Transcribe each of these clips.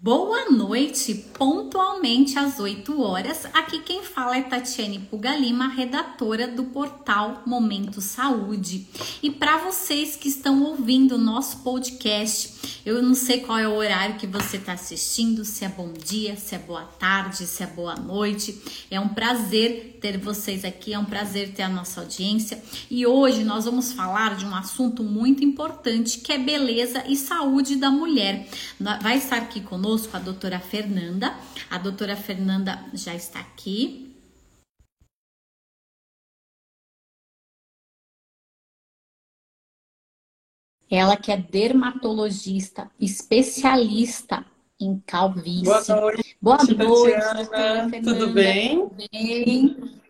Boa noite, pontualmente às 8 horas. Aqui quem fala é Tatiane Pugalima, redatora do portal Momento Saúde. E para vocês que estão ouvindo o nosso podcast, eu não sei qual é o horário que você está assistindo, se é bom dia, se é boa tarde, se é boa noite. É um prazer ter vocês aqui, é um prazer ter a nossa audiência. E hoje nós vamos falar de um assunto muito importante que é beleza e saúde da mulher. Vai estar aqui conosco a doutora Fernanda. A doutora Fernanda já está aqui. Ela que é dermatologista, especialista em calvície. Boa noite. Boa noite. Tudo bem? Tudo bem?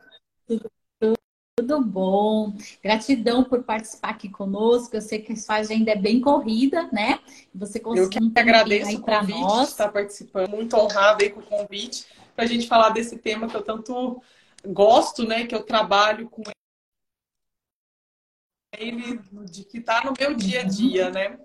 Tudo bom. Gratidão por participar aqui conosco. Eu sei que a sua agenda é bem corrida, né? Você conseguiu Eu que agradeço o convite nós. estar participando. Muito honrada aí com o convite para a gente falar desse tema que eu tanto gosto, né? Que eu trabalho com ele, que está no meu dia a dia, né?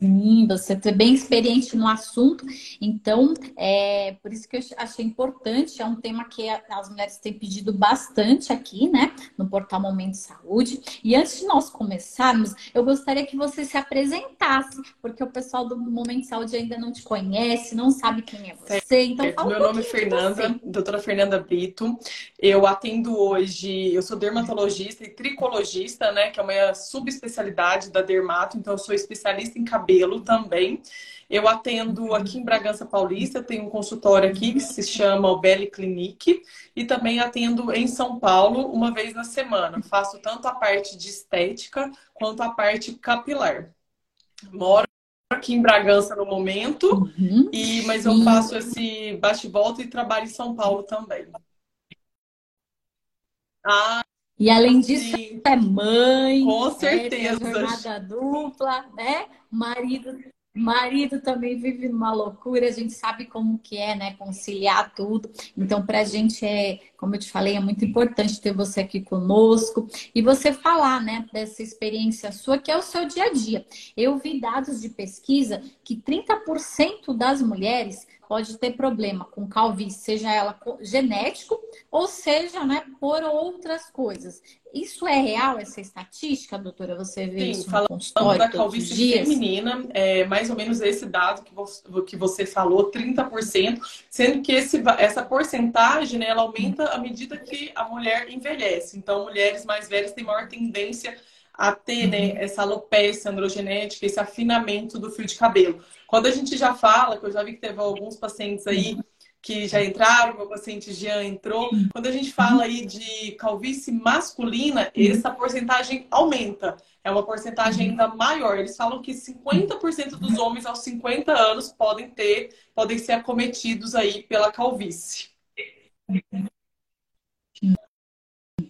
Sim, você é bem experiente no assunto, então é por isso que eu achei importante. É um tema que as mulheres têm pedido bastante aqui, né, no portal Momento Saúde. E antes de nós começarmos, eu gostaria que você se apresentasse, porque o pessoal do Momento Saúde ainda não te conhece, não sabe quem é você. Então, fala Meu um nome é Fernanda, doutora Fernanda Brito. Eu atendo hoje, eu sou dermatologista e tricologista, né, que é uma subespecialidade da dermato, então eu sou especialista em cabelo cabelo também. Eu atendo aqui em Bragança Paulista, tenho um consultório aqui que se chama o Belly Clinic e também atendo em São Paulo uma vez na semana. Faço tanto a parte de estética quanto a parte capilar. Moro aqui em Bragança no momento, uhum. e mas eu faço esse bate-volta e trabalho em São Paulo também. Ah, e além disso, sim. é mãe, com certeza, é, jornada dupla, né? marido marido também vive numa loucura, a gente sabe como que é, né, conciliar tudo. Então, para a gente é, como eu te falei, é muito importante ter você aqui conosco e você falar, né, dessa experiência sua que é o seu dia a dia. Eu vi dados de pesquisa que 30% das mulheres pode ter problema com calvície, seja ela genético ou seja, né, por outras coisas. Isso é real, essa estatística, doutora? Você vê Sim, isso no falando da calvície feminina, é mais ou menos esse dado que você, que você falou, 30%, sendo que esse, essa porcentagem, né, ela aumenta à medida que a mulher envelhece. Então, mulheres mais velhas têm maior tendência a ter né, uhum. essa alopecia androgenética, esse afinamento do fio de cabelo. Quando a gente já fala, que eu já vi que teve alguns pacientes aí que já entraram, meu paciente já entrou. Quando a gente fala aí de calvície masculina, essa porcentagem aumenta. É uma porcentagem ainda maior. Eles falam que 50% dos homens aos 50 anos podem ter, podem ser acometidos aí pela calvície.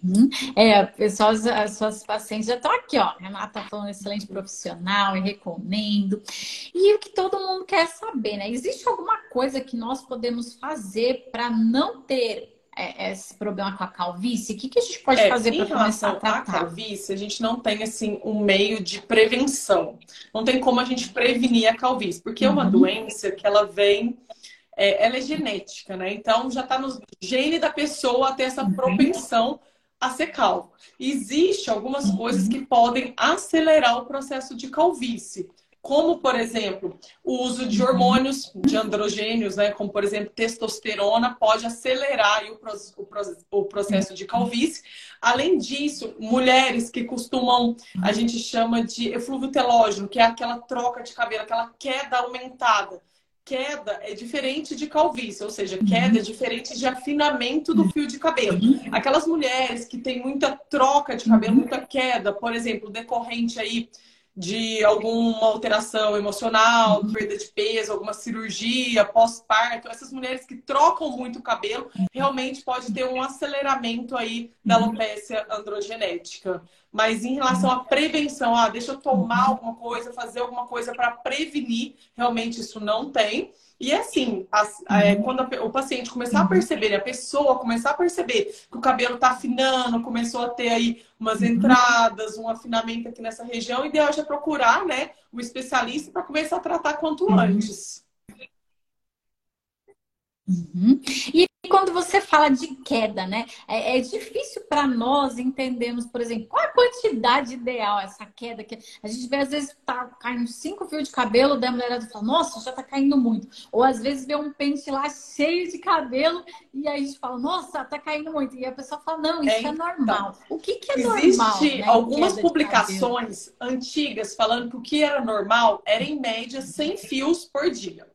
Uhum. É, pessoal, as suas pacientes já estão aqui, ó. Renata falando excelente profissional e recomendo. E o que todo mundo quer saber, né? Existe alguma coisa que nós podemos fazer para não ter é, esse problema com a calvície? O que, que a gente pode é, fazer para começar a tratar? A calvície, a gente não tem assim um meio de prevenção. Não tem como a gente prevenir a calvície, porque uhum. é uma uhum. doença que ela vem é, ela é genética, né? Então já está no gene da pessoa ter essa uhum. propensão a ser calvo. Existe algumas coisas que podem acelerar o processo de calvície, como, por exemplo, o uso de hormônios, de androgênios, né, como, por exemplo, testosterona, pode acelerar o, o, o processo de calvície. Além disso, mulheres que costumam, a gente chama de eflúvio telógeno, que é aquela troca de cabelo, aquela queda aumentada queda é diferente de calvície, ou seja, queda é diferente de afinamento do fio de cabelo. Aquelas mulheres que têm muita troca de cabelo, muita queda, por exemplo, decorrente aí de alguma alteração emocional, perda de peso, alguma cirurgia, pós-parto, essas mulheres que trocam muito o cabelo, realmente pode ter um aceleramento aí da alopecia androgenética. Mas em relação à prevenção, ah, deixa eu tomar alguma coisa, fazer alguma coisa para prevenir, realmente isso não tem. E assim, as, é, uhum. quando a, o paciente começar a perceber, a pessoa começar a perceber que o cabelo está afinando, começou a ter aí umas uhum. entradas, um afinamento aqui nessa região, o ideal é procurar, né, o especialista para começar a tratar quanto uhum. antes. Uhum. E quando você fala de queda, né? É, é difícil para nós entendermos, por exemplo, qual a quantidade ideal essa queda que a gente vê às vezes tá caindo cinco fios de cabelo, da mulher fala, nossa, já tá caindo muito. Ou às vezes vê um pente lá cheio de cabelo e aí a gente fala, nossa, tá caindo muito. E a pessoa fala, não, isso é, é normal. Então, o que, que é existe normal? Existem né, algumas publicações antigas falando que o que era normal era em média 100 fios por dia.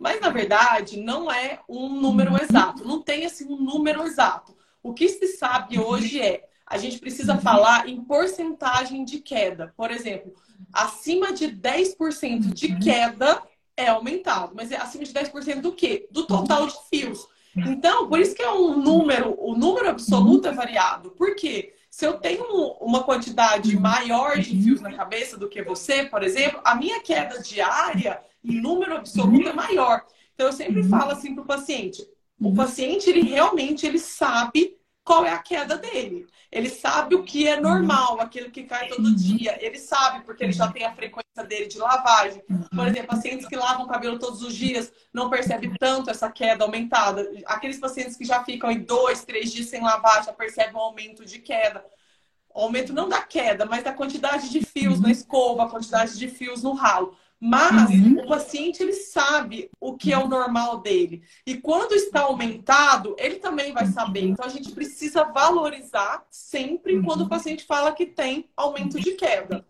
Mas, na verdade, não é um número exato. Não tem assim um número exato. O que se sabe hoje é a gente precisa falar em porcentagem de queda. Por exemplo, acima de 10% de queda é aumentado. Mas é acima de 10% do quê? Do total de fios. Então, por isso que é um número, o número absoluto é variado. Por quê? Se eu tenho uma quantidade maior de fios na cabeça do que você, por exemplo, a minha queda diária em número absoluto é maior. Então eu sempre falo assim para o paciente: o paciente ele realmente ele sabe qual é a queda dele. Ele sabe o que é normal, aquilo que cai todo dia. Ele sabe porque ele já tem a frequência dele de lavagem. Por exemplo, pacientes que lavam o cabelo todos os dias não percebem tanto essa queda aumentada. Aqueles pacientes que já ficam em dois, três dias sem lavar já percebem um aumento de queda aumento não da queda, mas da quantidade de fios na escova, a quantidade de fios no ralo. Mas uhum. o paciente ele sabe o que é o normal dele. E quando está aumentado, ele também vai saber. Então a gente precisa valorizar sempre quando o paciente fala que tem aumento de queda.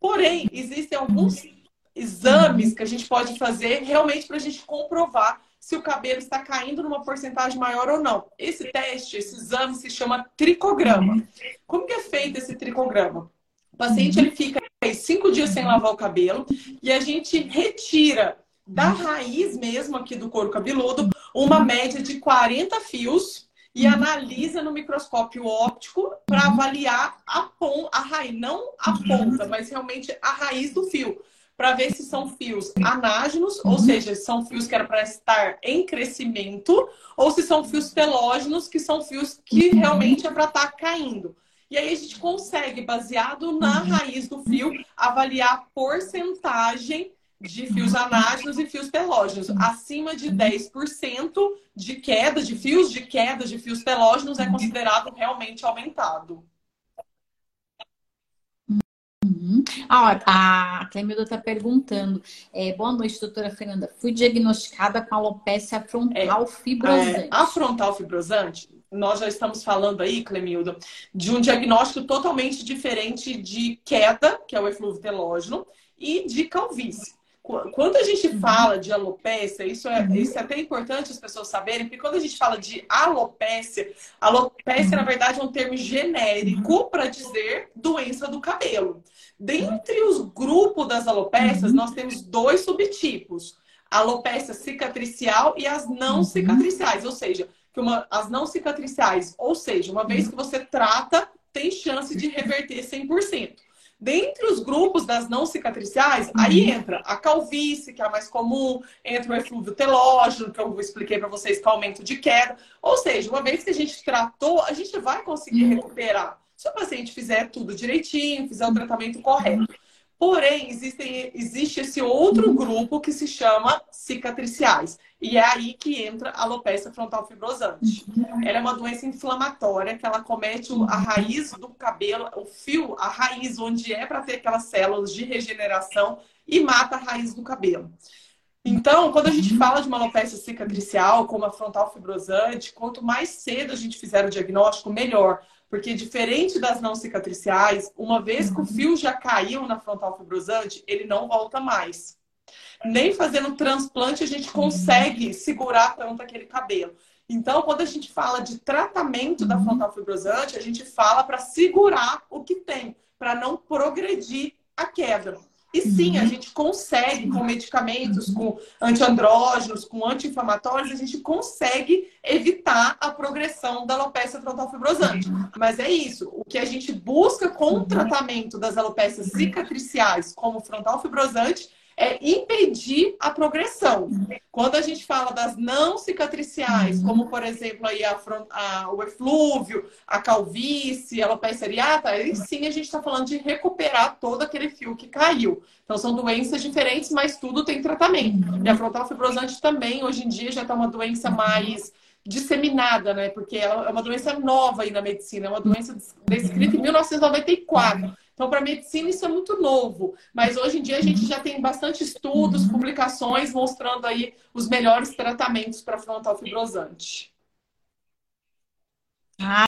Porém, existem alguns exames que a gente pode fazer realmente para a gente comprovar se o cabelo está caindo numa porcentagem maior ou não. Esse teste, esse exame se chama tricograma. Como que é feito esse tricograma? O paciente ele fica cinco dias sem lavar o cabelo e a gente retira da raiz mesmo aqui do couro cabeludo uma média de 40 fios e analisa no microscópio óptico para avaliar a, pon a raiz, não a ponta, mas realmente a raiz do fio para ver se são fios anágenos, ou seja, são fios que era para estar em crescimento, ou se são fios telógenos, que são fios que realmente é para estar tá caindo. E aí a gente consegue, baseado na uhum. raiz do fio, avaliar a porcentagem de fios anágenos e fios telógenos. Acima de 10% de queda de fios, de queda de fios telógenos é considerado realmente aumentado. Uhum. Ah, a Clemilda está perguntando. É, boa noite, doutora Fernanda. Fui diagnosticada com alopecia frontal é, fibrosante. É, a frontal fibrosante, nós já estamos falando aí, Clemilda, de um diagnóstico totalmente diferente de queda, que é o eflúvio telógeno, e de calvície. Quando a gente uhum. fala de alopecia, isso é, uhum. isso é até importante as pessoas saberem, porque quando a gente fala de alopecia, alopecia, na uhum. verdade, é um termo genérico para dizer doença do cabelo. Dentre os grupos das alopécias, nós temos dois subtipos: alopecia cicatricial e as não cicatriciais, ou seja, que uma, as não cicatriciais, ou seja, uma vez que você trata, tem chance de reverter 100%. Dentre os grupos das não cicatriciais, uhum. aí entra a calvície, que é a mais comum, entra o eflúvio telógeno, que eu expliquei para vocês que é aumento de queda. Ou seja, uma vez que a gente tratou, a gente vai conseguir uhum. recuperar. Se o paciente fizer tudo direitinho, fizer o tratamento correto. Porém, existem, existe esse outro grupo que se chama cicatriciais. E é aí que entra a alopecia frontal fibrosante. Ela é uma doença inflamatória que ela comete a raiz do cabelo, o fio, a raiz onde é para ter aquelas células de regeneração e mata a raiz do cabelo. Então, quando a gente fala de uma alopecia cicatricial, como a frontal fibrosante, quanto mais cedo a gente fizer o diagnóstico, melhor. Porque diferente das não cicatriciais, uma vez que o fio já caiu na frontal fibrosante, ele não volta mais. Nem fazendo transplante a gente consegue segurar tanto aquele cabelo. Então, quando a gente fala de tratamento da frontal fibrosante, a gente fala para segurar o que tem, para não progredir a queda. E sim, a uhum. gente consegue, com medicamentos, com antiandrógenos, com anti-inflamatórios, a gente consegue evitar a progressão da alopecia frontal fibrosante. Uhum. Mas é isso, o que a gente busca com o uhum. tratamento das alopecias cicatriciais, como frontal fibrosante, é impedir a progressão. Quando a gente fala das não cicatriciais, como por exemplo aí a, a, o eflúvio, a calvície, a alopecia areata, aí sim a gente está falando de recuperar todo aquele fio que caiu. Então são doenças diferentes, mas tudo tem tratamento. E a frontal fibrosante também, hoje em dia, já está uma doença mais disseminada, né? Porque é uma doença nova aí na medicina, é uma doença descrita em 1994. Então, para a medicina, isso é muito novo. Mas hoje em dia a gente já tem bastante estudos, publicações mostrando aí os melhores tratamentos para frontal fibrosante. Ah,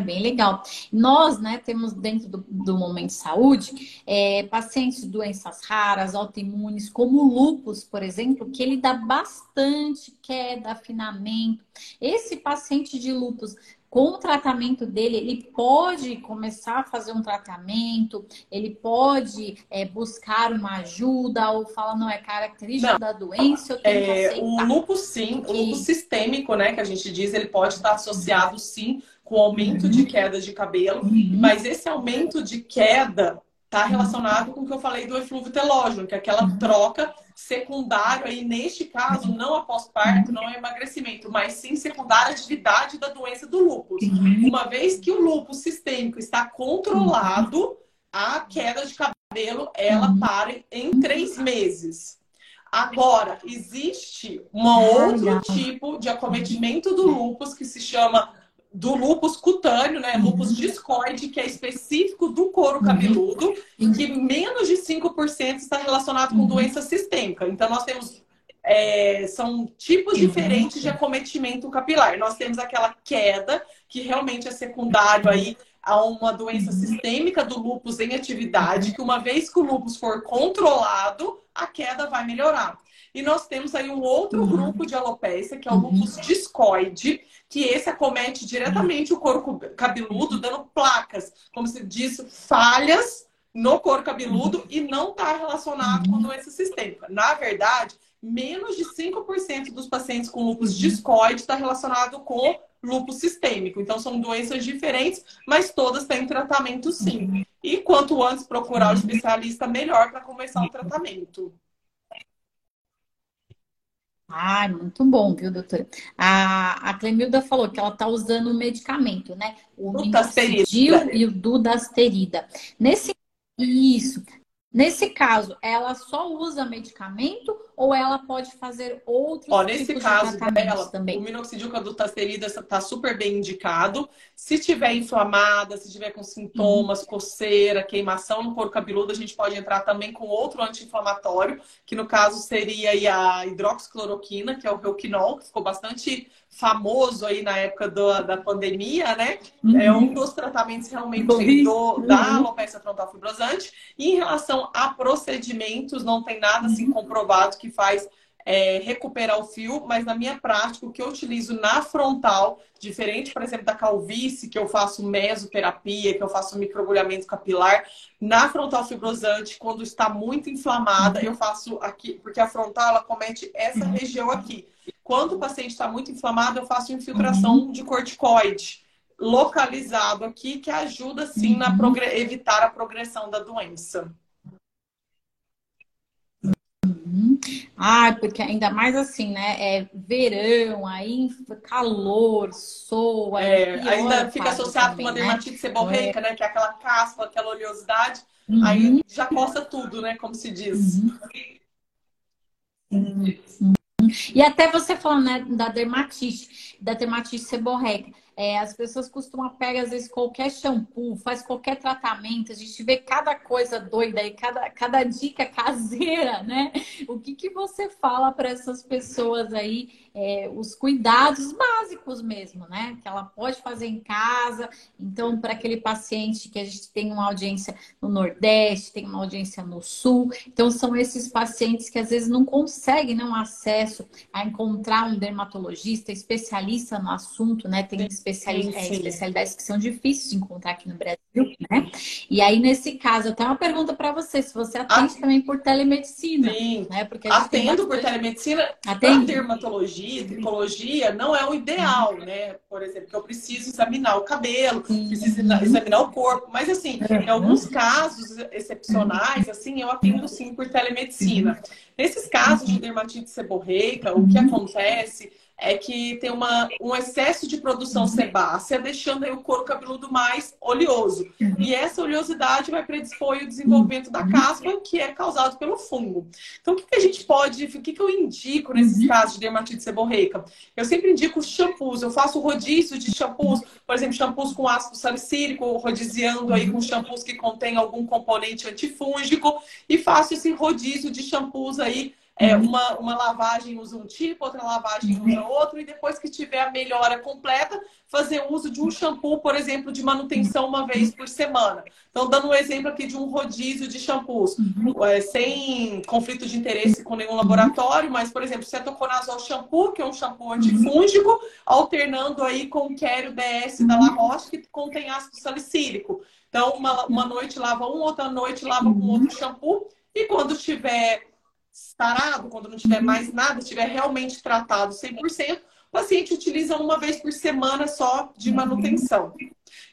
bem legal. Nós, né, temos dentro do, do Momento de Saúde é, pacientes de doenças raras, autoimunes, como o lúpus, por exemplo, que ele dá bastante queda, afinamento. Esse paciente de lúpus com o tratamento dele, ele pode começar a fazer um tratamento, ele pode é, buscar uma ajuda ou falar, não, é característica não, da doença, eu tenho é, que aceitar. O lúpus sim, o lúpus sistêmico, né, que a gente diz, ele pode estar associado sim com aumento de queda de cabelo, uhum. mas esse aumento de queda está relacionado com o que eu falei do eflúvio telógeno, que é aquela uhum. troca secundária, aí neste caso, não após parto, não é emagrecimento, mas sim secundária à atividade da doença do lúpus. Uhum. Uma vez que o lúpus sistêmico está controlado, a queda de cabelo, ela uhum. para em três meses. Agora, existe um outro tipo de acometimento do lúpus que se chama do lúpus cutâneo, né? Lúpus uhum. discoide, que é específico do couro uhum. cabeludo, e que menos de 5% está relacionado com uhum. doença sistêmica. Então, nós temos. É, são tipos diferentes de acometimento capilar. Nós temos aquela queda, que realmente é secundário aí a uma doença sistêmica do lúpus em atividade, que uma vez que o lúpus for controlado, a queda vai melhorar. E nós temos aí um outro grupo de alopecia, que é o lúpus discoide, que esse acomete diretamente o couro cabeludo, dando placas, como se diz, falhas no couro cabeludo e não está relacionado com doença sistêmica. Na verdade, menos de 5% dos pacientes com lúpus discoide está relacionado com lúpus sistêmico. Então, são doenças diferentes, mas todas têm tratamento sim. E quanto antes procurar o especialista, melhor para começar o tratamento. Ah, muito bom, viu, doutora? A, a Clemilda falou que ela está usando o medicamento, né? O minoxidil e o dudasterida. Nesse isso, nesse caso, ela só usa medicamento ou ela pode fazer outros Ó, nesse tipos caso, de ela, também? O minoxidil com a dutasterida está super bem indicado. Se tiver inflamada, se tiver com sintomas, uhum. coceira, queimação no couro cabeludo, a gente pode entrar também com outro anti-inflamatório, que no caso seria a hidroxicloroquina, que é o Reuquinol, que ficou bastante famoso aí na época do, da pandemia, né? Uhum. É um dos tratamentos realmente do, da uhum. alopecia frontal fibrosante. E em relação a procedimentos, não tem nada assim uhum. comprovado que faz é, recuperar o fio, mas na minha prática, o que eu utilizo na frontal, diferente, por exemplo, da calvície, que eu faço mesoterapia, que eu faço microagulhamento capilar, na frontal fibrosante, quando está muito inflamada, eu faço aqui, porque a frontal ela comete essa uhum. região aqui. Quando o paciente está muito inflamado, eu faço infiltração uhum. de corticoide localizado aqui, que ajuda sim na uhum. evitar a progressão da doença. Ah, porque ainda mais assim, né? É verão, aí calor, sol. É, ainda fica associado também, com uma né? dermatite né? seborreica, é. né? Que é aquela caspa, aquela oleosidade. Uhum. Aí já coça tudo, né? Como se diz. Uhum. Uhum. E até você falando né, da dermatite, da dermatite seborreica. É, as pessoas costumam pegar, às vezes, qualquer shampoo, faz qualquer tratamento, a gente vê cada coisa doida aí, cada, cada dica caseira, né? O que, que você fala para essas pessoas aí, é, os cuidados básicos mesmo, né? Que ela pode fazer em casa. Então, para aquele paciente que a gente tem uma audiência no Nordeste, tem uma audiência no Sul, então são esses pacientes que às vezes não conseguem né, um acesso a encontrar um dermatologista especialista no assunto, né? Tem especiali é, especialidades que são difíceis de encontrar aqui no Brasil, né? E aí, nesse caso, eu tenho uma pergunta para você, se você atende também por telemedicina. Sim, né? Porque atendo por telemedicina. Atendo. dermatologia, tricologia, não é o ideal, né? Por exemplo, que eu preciso examinar o cabelo, Sim. preciso examinar o corpo. Mas, assim, em alguns casos excepcionais, assim, eu atendo sim por telemedicina. Nesses casos de dermatite seborreica, o que acontece é que tem uma, um excesso de produção sebácea, deixando aí o couro cabeludo mais oleoso. E essa oleosidade vai predispor o desenvolvimento da caspa, que é causado pelo fungo. Então, o que, que a gente pode, o que, que eu indico nesses casos de dermatite seborreica? Eu sempre indico shampoos, eu faço rodízio de shampoos, por exemplo, shampoos com ácido salicílico, rodiziando aí com shampoos que contém algum componente antifúngico, e faço esse rodízio de shampoos aí é, uhum. uma, uma lavagem usa um tipo, outra lavagem usa uhum. outro, e depois que tiver a melhora completa, fazer uso de um shampoo, por exemplo, de manutenção uma vez por semana. Então, dando um exemplo aqui de um rodízio de shampoos, uhum. é, sem conflito de interesse com nenhum laboratório, mas, por exemplo, cetoconazol shampoo, que é um shampoo antifúngico, alternando aí com o Quério DS da La Roche, que contém ácido salicílico. Então, uma, uma noite lava um, outra noite lava com outro shampoo, e quando tiver sarado, quando não tiver mais nada, estiver realmente tratado 100%, o paciente utiliza uma vez por semana só de manutenção.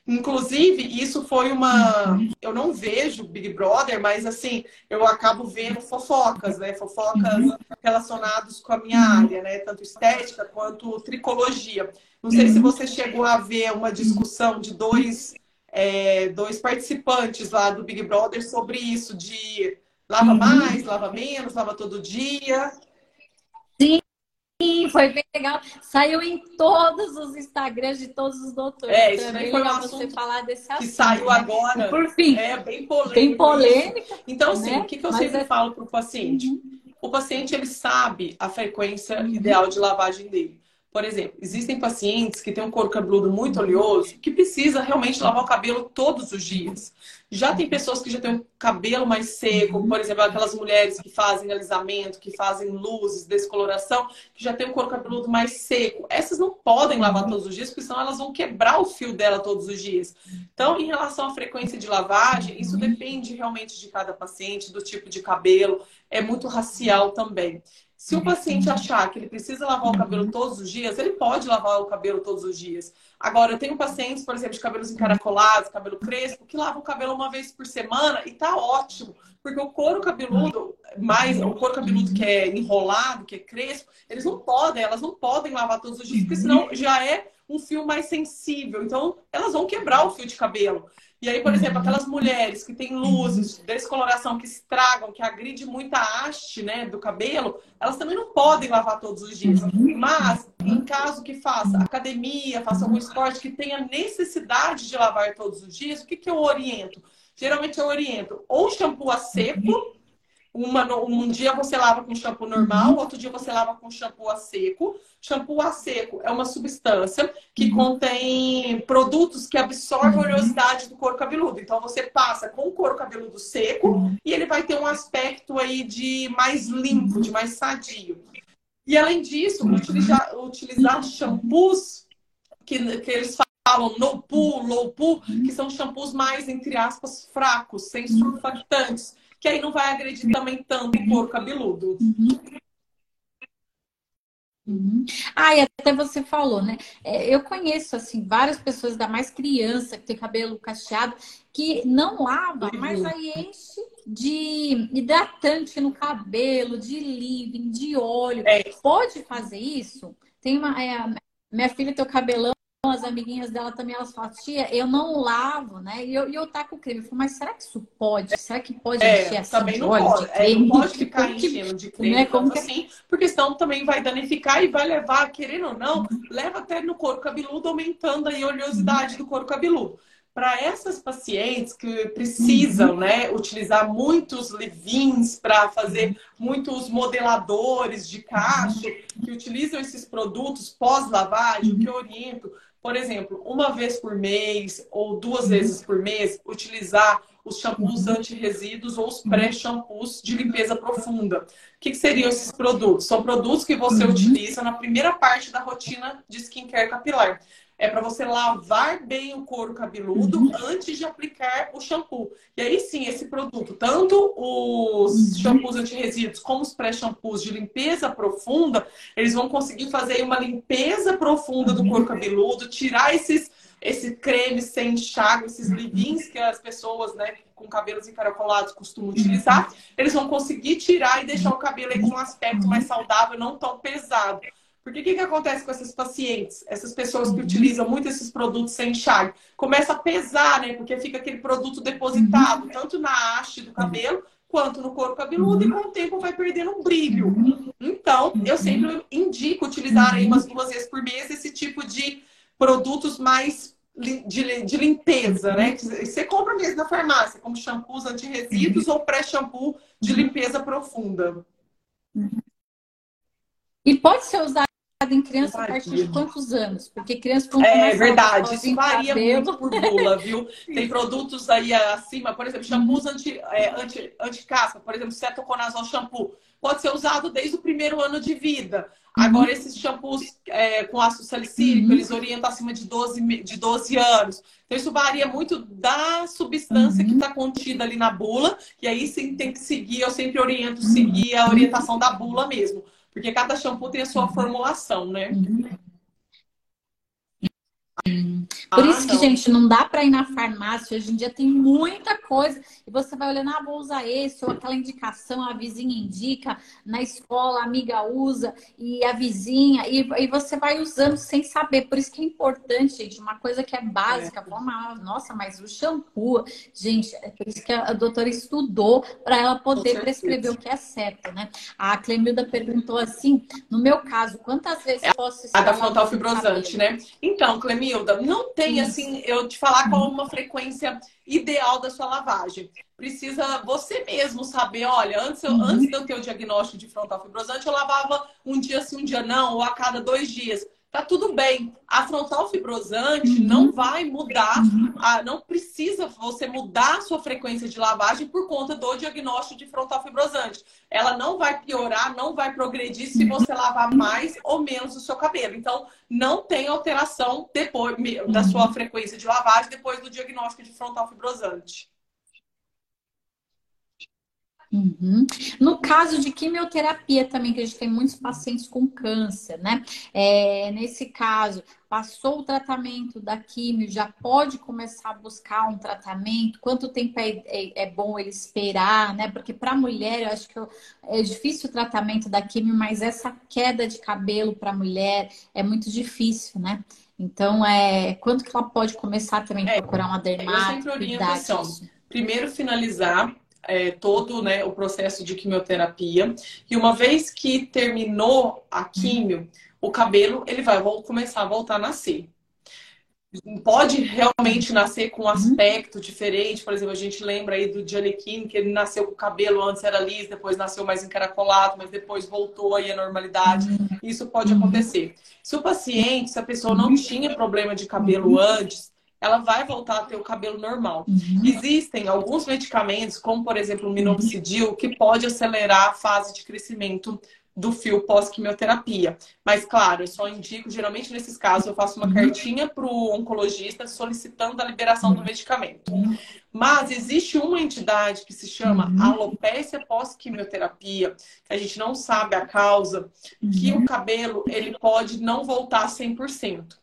Inclusive, isso foi uma. Eu não vejo Big Brother, mas assim, eu acabo vendo fofocas, né? Fofocas relacionadas com a minha área, né? Tanto estética quanto tricologia. Não sei se você chegou a ver uma discussão de dois, é, dois participantes lá do Big Brother sobre isso, de Lava uhum. mais, lava menos, lava todo dia. Sim, foi bem legal. Saiu em todos os Instagrams de todos os doutores. É, isso então, é foi um assunto você falar desse assunto, que saiu né? agora. E por fim, é bem polêmico. Bem polêmica. Então, assim, né? o que, que eu Mas sempre é... falo para o paciente? Uhum. O paciente ele sabe a frequência uhum. ideal de lavagem dele. Por exemplo, existem pacientes que têm um couro cabeludo muito oleoso que precisa realmente lavar o cabelo todos os dias. Já tem pessoas que já têm um cabelo mais seco, por exemplo, aquelas mulheres que fazem alisamento, que fazem luzes, descoloração, que já tem um couro cabeludo mais seco. Essas não podem lavar todos os dias, porque senão elas vão quebrar o fio dela todos os dias. Então, em relação à frequência de lavagem, isso depende realmente de cada paciente, do tipo de cabelo, é muito racial também. Se o paciente achar que ele precisa lavar o cabelo todos os dias, ele pode lavar o cabelo todos os dias. Agora, eu tenho pacientes, por exemplo, de cabelos encaracolados, cabelo crespo, que lavam o cabelo uma vez por semana e tá ótimo. Porque o couro cabeludo, mais o couro cabeludo que é enrolado, que é crespo, eles não podem, elas não podem lavar todos os dias, porque senão já é um fio mais sensível. Então, elas vão quebrar o fio de cabelo. E aí, por exemplo, aquelas mulheres que têm luzes, descoloração que estragam, que agride muita haste né, do cabelo, elas também não podem lavar todos os dias. Mas, em caso que faça academia, faça algum esporte que tenha necessidade de lavar todos os dias, o que, que eu oriento? Geralmente eu oriento ou shampoo a seco, uma, um dia você lava com shampoo normal, outro dia você lava com shampoo a seco. Shampoo a seco é uma substância que uhum. contém produtos que absorvem a uhum. oleosidade do couro cabeludo. Então você passa com o couro cabeludo seco uhum. e ele vai ter um aspecto aí de mais limpo, de mais sadio. E além disso, utilizar, utilizar shampoos que, que eles falam no poo, low poo, que são shampoos mais, entre aspas, fracos, sem surfactantes que aí não vai agredir também tanto o couro cabeludo. Uhum. Uhum. Ah, e até você falou, né? É, eu conheço, assim, várias pessoas, da mais criança, que tem cabelo cacheado, que não lava, uhum. mas aí enche de hidratante no cabelo, de leave-in, de óleo. É. Pode fazer isso? Tem uma... É, minha filha tem o cabelão as amiguinhas dela também, elas falam, tia, eu não lavo, né? E eu, e eu taco creme. Eu falo, mas será que isso pode? Será que pode é, encher assim também não pode. É, não pode ficar enchendo de creme né? Como que... assim, porque senão também vai danificar e vai levar, querendo ou não, leva até no couro cabeludo, aumentando a oleosidade do couro cabeludo. Para essas pacientes que precisam né, utilizar muitos levins para fazer muitos modeladores de cacho, que utilizam esses produtos pós-lavagem, o que eu oriento por exemplo, uma vez por mês ou duas uhum. vezes por mês, utilizar os shampoos uhum. anti-resíduos ou os pré-shampoos de limpeza profunda. O que, que, seriam esses produtos? São produtos que você uhum. utiliza na primeira parte da rotina de skincare capilar. É para você lavar bem o couro cabeludo uhum. antes de aplicar o shampoo. E aí sim, esse produto, tanto os uhum. shampoos anti-resíduos como os pré-shampoos de limpeza profunda, eles vão conseguir fazer uma limpeza profunda do couro cabeludo, tirar esses esse creme sem enxágue, esses leave que as pessoas, né, com cabelos encaracolados costumam utilizar, eles vão conseguir tirar e deixar o cabelo aí com um aspecto mais saudável, não tão pesado. Porque o que, que acontece com essas pacientes, essas pessoas que uhum. utilizam muito esses produtos sem enxágue? Começa a pesar, né? Porque fica aquele produto depositado, uhum. tanto na haste do cabelo quanto no couro cabeludo, e com o tempo vai perdendo um brilho. Então, eu sempre indico utilizar aí umas duas vezes por mês esse tipo de produtos mais de, de limpeza, né? Você compra mesmo na farmácia, como shampoos anti-resíduos ou pré-shampoo de limpeza profunda. E pode ser usado em criança a partir de quantos anos? Porque criança quando É verdade, isso varia cabelo... muito por bula, viu? Tem produtos aí acima, por exemplo, shampoos anti, é, anti, anti-casca, por exemplo, cetoconazol shampoo. Pode ser usado desde o primeiro ano de vida. Uhum. Agora, esses shampoos é, com ácido salicílico, uhum. eles orientam acima de 12, de 12 anos. Então, isso varia muito da substância uhum. que está contida ali na bula. E aí, sim, tem que seguir, eu sempre oriento seguir a orientação da bula mesmo. Porque cada shampoo tem a sua formulação, né? Por ah, isso que, não. gente, não dá para ir na farmácia. Hoje em dia tem muita coisa. E você vai olhando, ah, vou usar esse, ou aquela indicação, a vizinha indica, na escola a amiga usa, e a vizinha, e, e você vai usando sem saber. Por isso que é importante, gente, uma coisa que é básica. É. Nossa, mas o shampoo, gente, é por isso que a doutora estudou para ela poder prescrever o que é certo, né? A Clemilda perguntou assim: no meu caso, quantas vezes é, posso estar. A da frontal fibrosante, né? Então, Clemilda, não tem assim, eu te falar qual uma frequência ideal da sua lavagem. Precisa você mesmo saber, olha, antes, eu, antes de eu ter o diagnóstico de frontal fibrosante, eu lavava um dia sim, um dia não, ou a cada dois dias tá tudo bem. A frontal fibrosante uhum. não vai mudar, uhum. a, não precisa você mudar a sua frequência de lavagem por conta do diagnóstico de frontal fibrosante. Ela não vai piorar, não vai progredir se uhum. você lavar mais ou menos o seu cabelo. Então, não tem alteração depois da sua uhum. frequência de lavagem depois do diagnóstico de frontal fibrosante. Uhum. No caso de quimioterapia também, que a gente tem muitos pacientes com câncer, né? É, nesse caso, passou o tratamento da quimio, já pode começar a buscar um tratamento? Quanto tempo é, é, é bom ele esperar, né? Porque para mulher, eu acho que eu, é difícil o tratamento da quimio, mas essa queda de cabelo para mulher é muito difícil, né? Então, é, quanto que ela pode começar também a é, procurar uma dermatologista? Eu sempre oriento Primeiro finalizar é, todo né, o processo de quimioterapia. E uma vez que terminou a quimio, o cabelo ele vai começar a voltar a nascer. Pode realmente nascer com um aspecto diferente. Por exemplo, a gente lembra aí do Giannichini, que ele nasceu com o cabelo antes era liso, depois nasceu mais encaracolado, mas depois voltou aí à normalidade. Isso pode acontecer. Se o paciente, se a pessoa não tinha problema de cabelo antes, ela vai voltar a ter o cabelo normal. Uhum. Existem alguns medicamentos, como por exemplo o minoxidil, que pode acelerar a fase de crescimento do fio pós-quimioterapia. Mas, claro, eu só indico, geralmente nesses casos, eu faço uma uhum. cartinha para o oncologista solicitando a liberação do medicamento. Mas existe uma entidade que se chama uhum. alopecia pós-quimioterapia, que a gente não sabe a causa, que o cabelo ele pode não voltar 100%.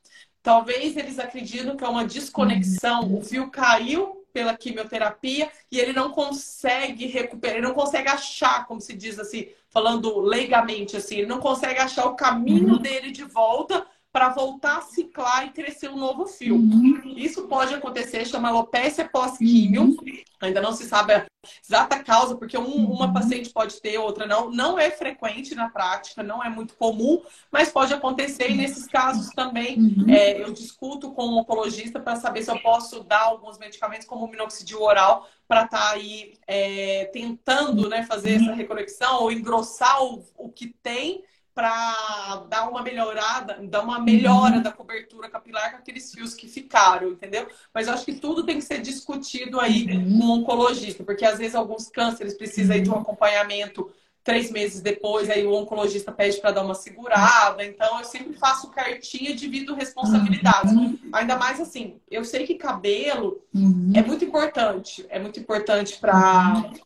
Talvez eles acreditam que é uma desconexão, o fio caiu pela quimioterapia e ele não consegue recuperar, ele não consegue achar, como se diz assim, falando leigamente assim, ele não consegue achar o caminho uhum. dele de volta para voltar a ciclar e crescer um novo fio. Uhum. Isso pode acontecer, chama alopecia pós-químio. Uhum. Ainda não se sabe a exata causa, porque um, uma uhum. paciente pode ter, outra não. Não é frequente na prática, não é muito comum, mas pode acontecer. E nesses casos também uhum. é, eu discuto com o oncologista para saber se eu posso dar alguns medicamentos, como o minoxidil oral, para estar tá aí é, tentando né, fazer essa reconexão ou engrossar o, o que tem para dar uma melhorada, dar uma melhora uhum. da cobertura capilar com aqueles fios que ficaram, entendeu? Mas eu acho que tudo tem que ser discutido aí uhum. com o oncologista, porque às vezes alguns cânceres precisam aí de um uhum. acompanhamento três meses depois, aí o oncologista pede para dar uma segurada. Então, eu sempre faço cartinha e divido responsabilidades. Uhum. Ainda mais assim, eu sei que cabelo uhum. é muito importante. É muito importante para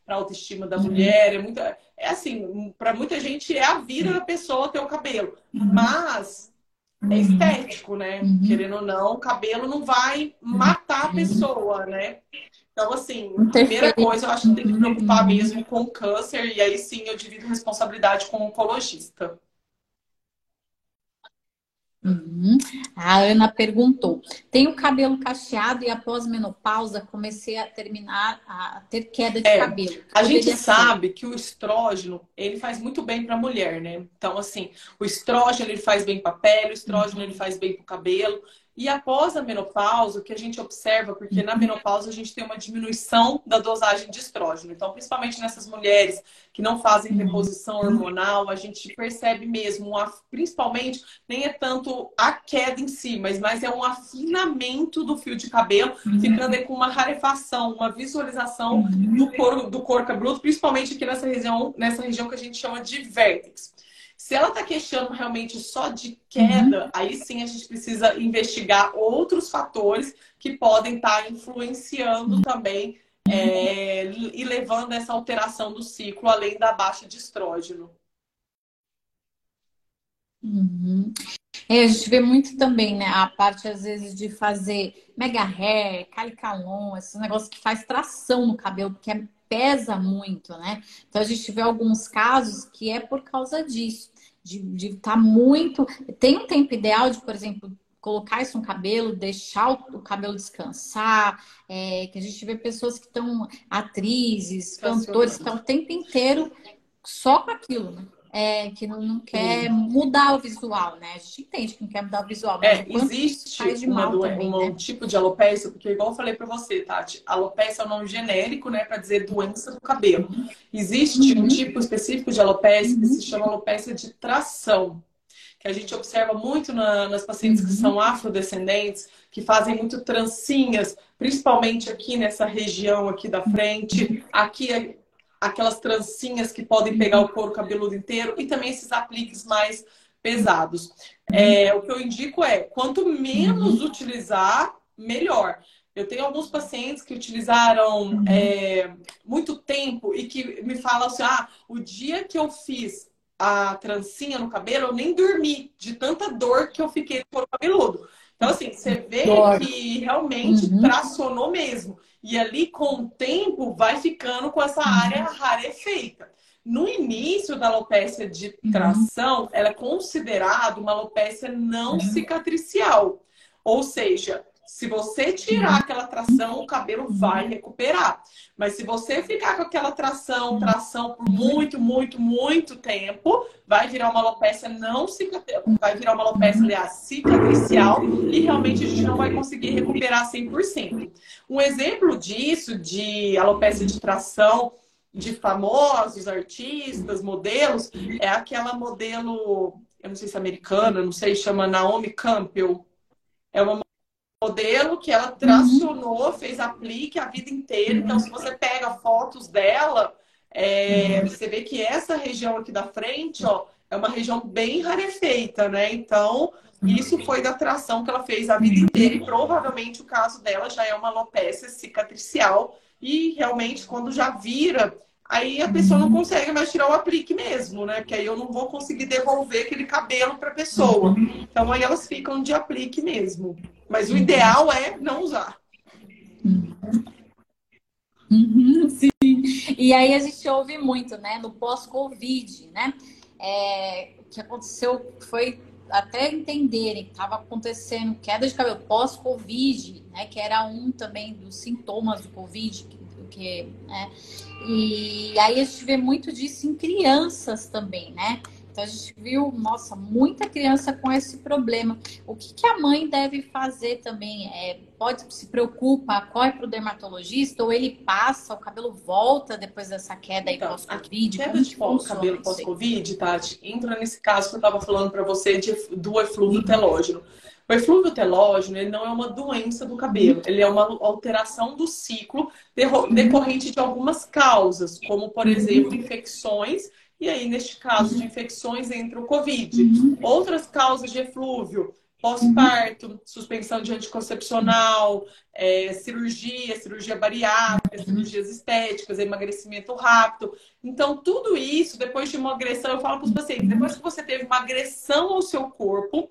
a autoestima da mulher. É, muito, é assim, para muita gente é a vida da pessoa ter o cabelo. Uhum. Mas é estético, né? Uhum. Querendo ou não, o cabelo não vai matar a uhum. pessoa, né? Então, assim, a primeira coisa, eu acho que tem que preocupar mesmo com o câncer, e aí sim eu divido responsabilidade com o oncologista. Uhum. A Ana perguntou: tenho cabelo cacheado e após menopausa comecei a terminar a ter queda de é, cabelo. A gente sabe que o estrógeno ele faz muito bem para a mulher, né? Então assim, o estrógeno ele faz bem para a pele, o estrógeno uhum. ele faz bem para o cabelo. E após a menopausa, o que a gente observa, porque na menopausa a gente tem uma diminuição da dosagem de estrógeno. Então, principalmente nessas mulheres que não fazem reposição hormonal, a gente percebe mesmo, principalmente, nem é tanto a queda em si, mas mais é um afinamento do fio de cabelo, ficando com uma rarefação, uma visualização do couro, do couro cabeludo, principalmente aqui nessa região, nessa região que a gente chama de vértex. Se ela está queixando realmente só de queda, uhum. aí sim a gente precisa investigar outros fatores que podem estar tá influenciando uhum. também é, e levando essa alteração do ciclo, além da baixa de estrógeno. Uhum. É, a gente vê muito também, né? A parte, às vezes, de fazer mega hair, calicalon, esses negócios que faz tração no cabelo, porque é, pesa muito, né? Então, a gente vê alguns casos que é por causa disso de estar tá muito. Tem um tempo ideal de, por exemplo, colocar isso no cabelo, deixar o, cabelo descansar, é, que a gente vê pessoas que estão atrizes, cantores, estão o tempo inteiro só com aquilo, né? É, que não, não quer Sim. mudar o visual, né? A gente entende que não quer mudar o visual, mas é, existe uma, também, um né? tipo de alopecia, porque igual eu falei para você, Tati, alopecia é um nome genérico, né, para dizer doença do cabelo. Existe uhum. um tipo específico de alopecia uhum. que se chama alopecia de tração, que a gente observa muito na, nas pacientes uhum. que são afrodescendentes, que fazem muito trancinhas, principalmente aqui nessa região aqui da frente. Aqui aquelas trancinhas que podem pegar o couro cabeludo inteiro e também esses apliques mais pesados. É, o que eu indico é quanto menos uhum. utilizar, melhor. Eu tenho alguns pacientes que utilizaram uhum. é, muito tempo e que me falam assim: ah, o dia que eu fiz a trancinha no cabelo, eu nem dormi de tanta dor que eu fiquei no couro cabeludo. Então, assim, você vê que realmente uhum. tracionou mesmo. E ali, com o tempo, vai ficando com essa área uhum. rarefeita. No início da alopecia de uhum. tração, uhum. ela é considerada uma alopecia não uhum. cicatricial. Ou seja, se você tirar uhum. aquela tração, o cabelo vai recuperar. Mas se você ficar com aquela tração, uhum. tração por muito, muito, muito tempo, vai virar uma alopecia não cicatricial, vai virar uma alopecia, aliás, cicatricial e realmente a gente não vai conseguir recuperar 100%. Um exemplo disso, de alopecia de tração de famosos artistas, modelos, é aquela modelo, eu não sei se é americana, não sei, chama Naomi Campbell. É uma modelo que ela tracionou, uhum. fez aplique a vida inteira. Então, se você pega fotos dela, é, uhum. você vê que essa região aqui da frente, ó, é uma região bem rarefeita, né? Então, isso foi da tração que ela fez a vida inteira e provavelmente o caso dela já é uma alopecia cicatricial e realmente quando já vira aí a pessoa não consegue mais tirar o aplique mesmo, né? Porque aí eu não vou conseguir devolver aquele cabelo para a pessoa. Então aí elas ficam de aplique mesmo. Mas o ideal é não usar. Uhum, sim. E aí a gente ouve muito, né? No pós-Covid, né? É, o que aconteceu foi até entenderem que estava acontecendo queda de cabelo pós-Covid, né? Que era um também dos sintomas do Covid, que, né? E aí a gente vê muito disso em crianças também, né? Então a gente viu, nossa, muita criança com esse problema. O que, que a mãe deve fazer também? É, pode se preocupa, corre para o dermatologista ou ele passa, o cabelo volta depois dessa queda então, pós-Covid? Queda de pós, cabelo pós-Covid, Tati, entra nesse caso que eu estava falando para você de, do eflúvio telógeno. O eflúvio telógeno ele não é uma doença do cabelo, ele é uma alteração do ciclo decorrente de algumas causas, como, por exemplo, infecções E aí, neste caso de infecções, entra o Covid. Uhum. Outras causas de eflúvio, pós-parto, suspensão de anticoncepcional, é, cirurgia, cirurgia bariátrica, cirurgias estéticas, emagrecimento rápido. Então, tudo isso, depois de uma agressão, eu falo para os pacientes, depois que você teve uma agressão ao seu corpo,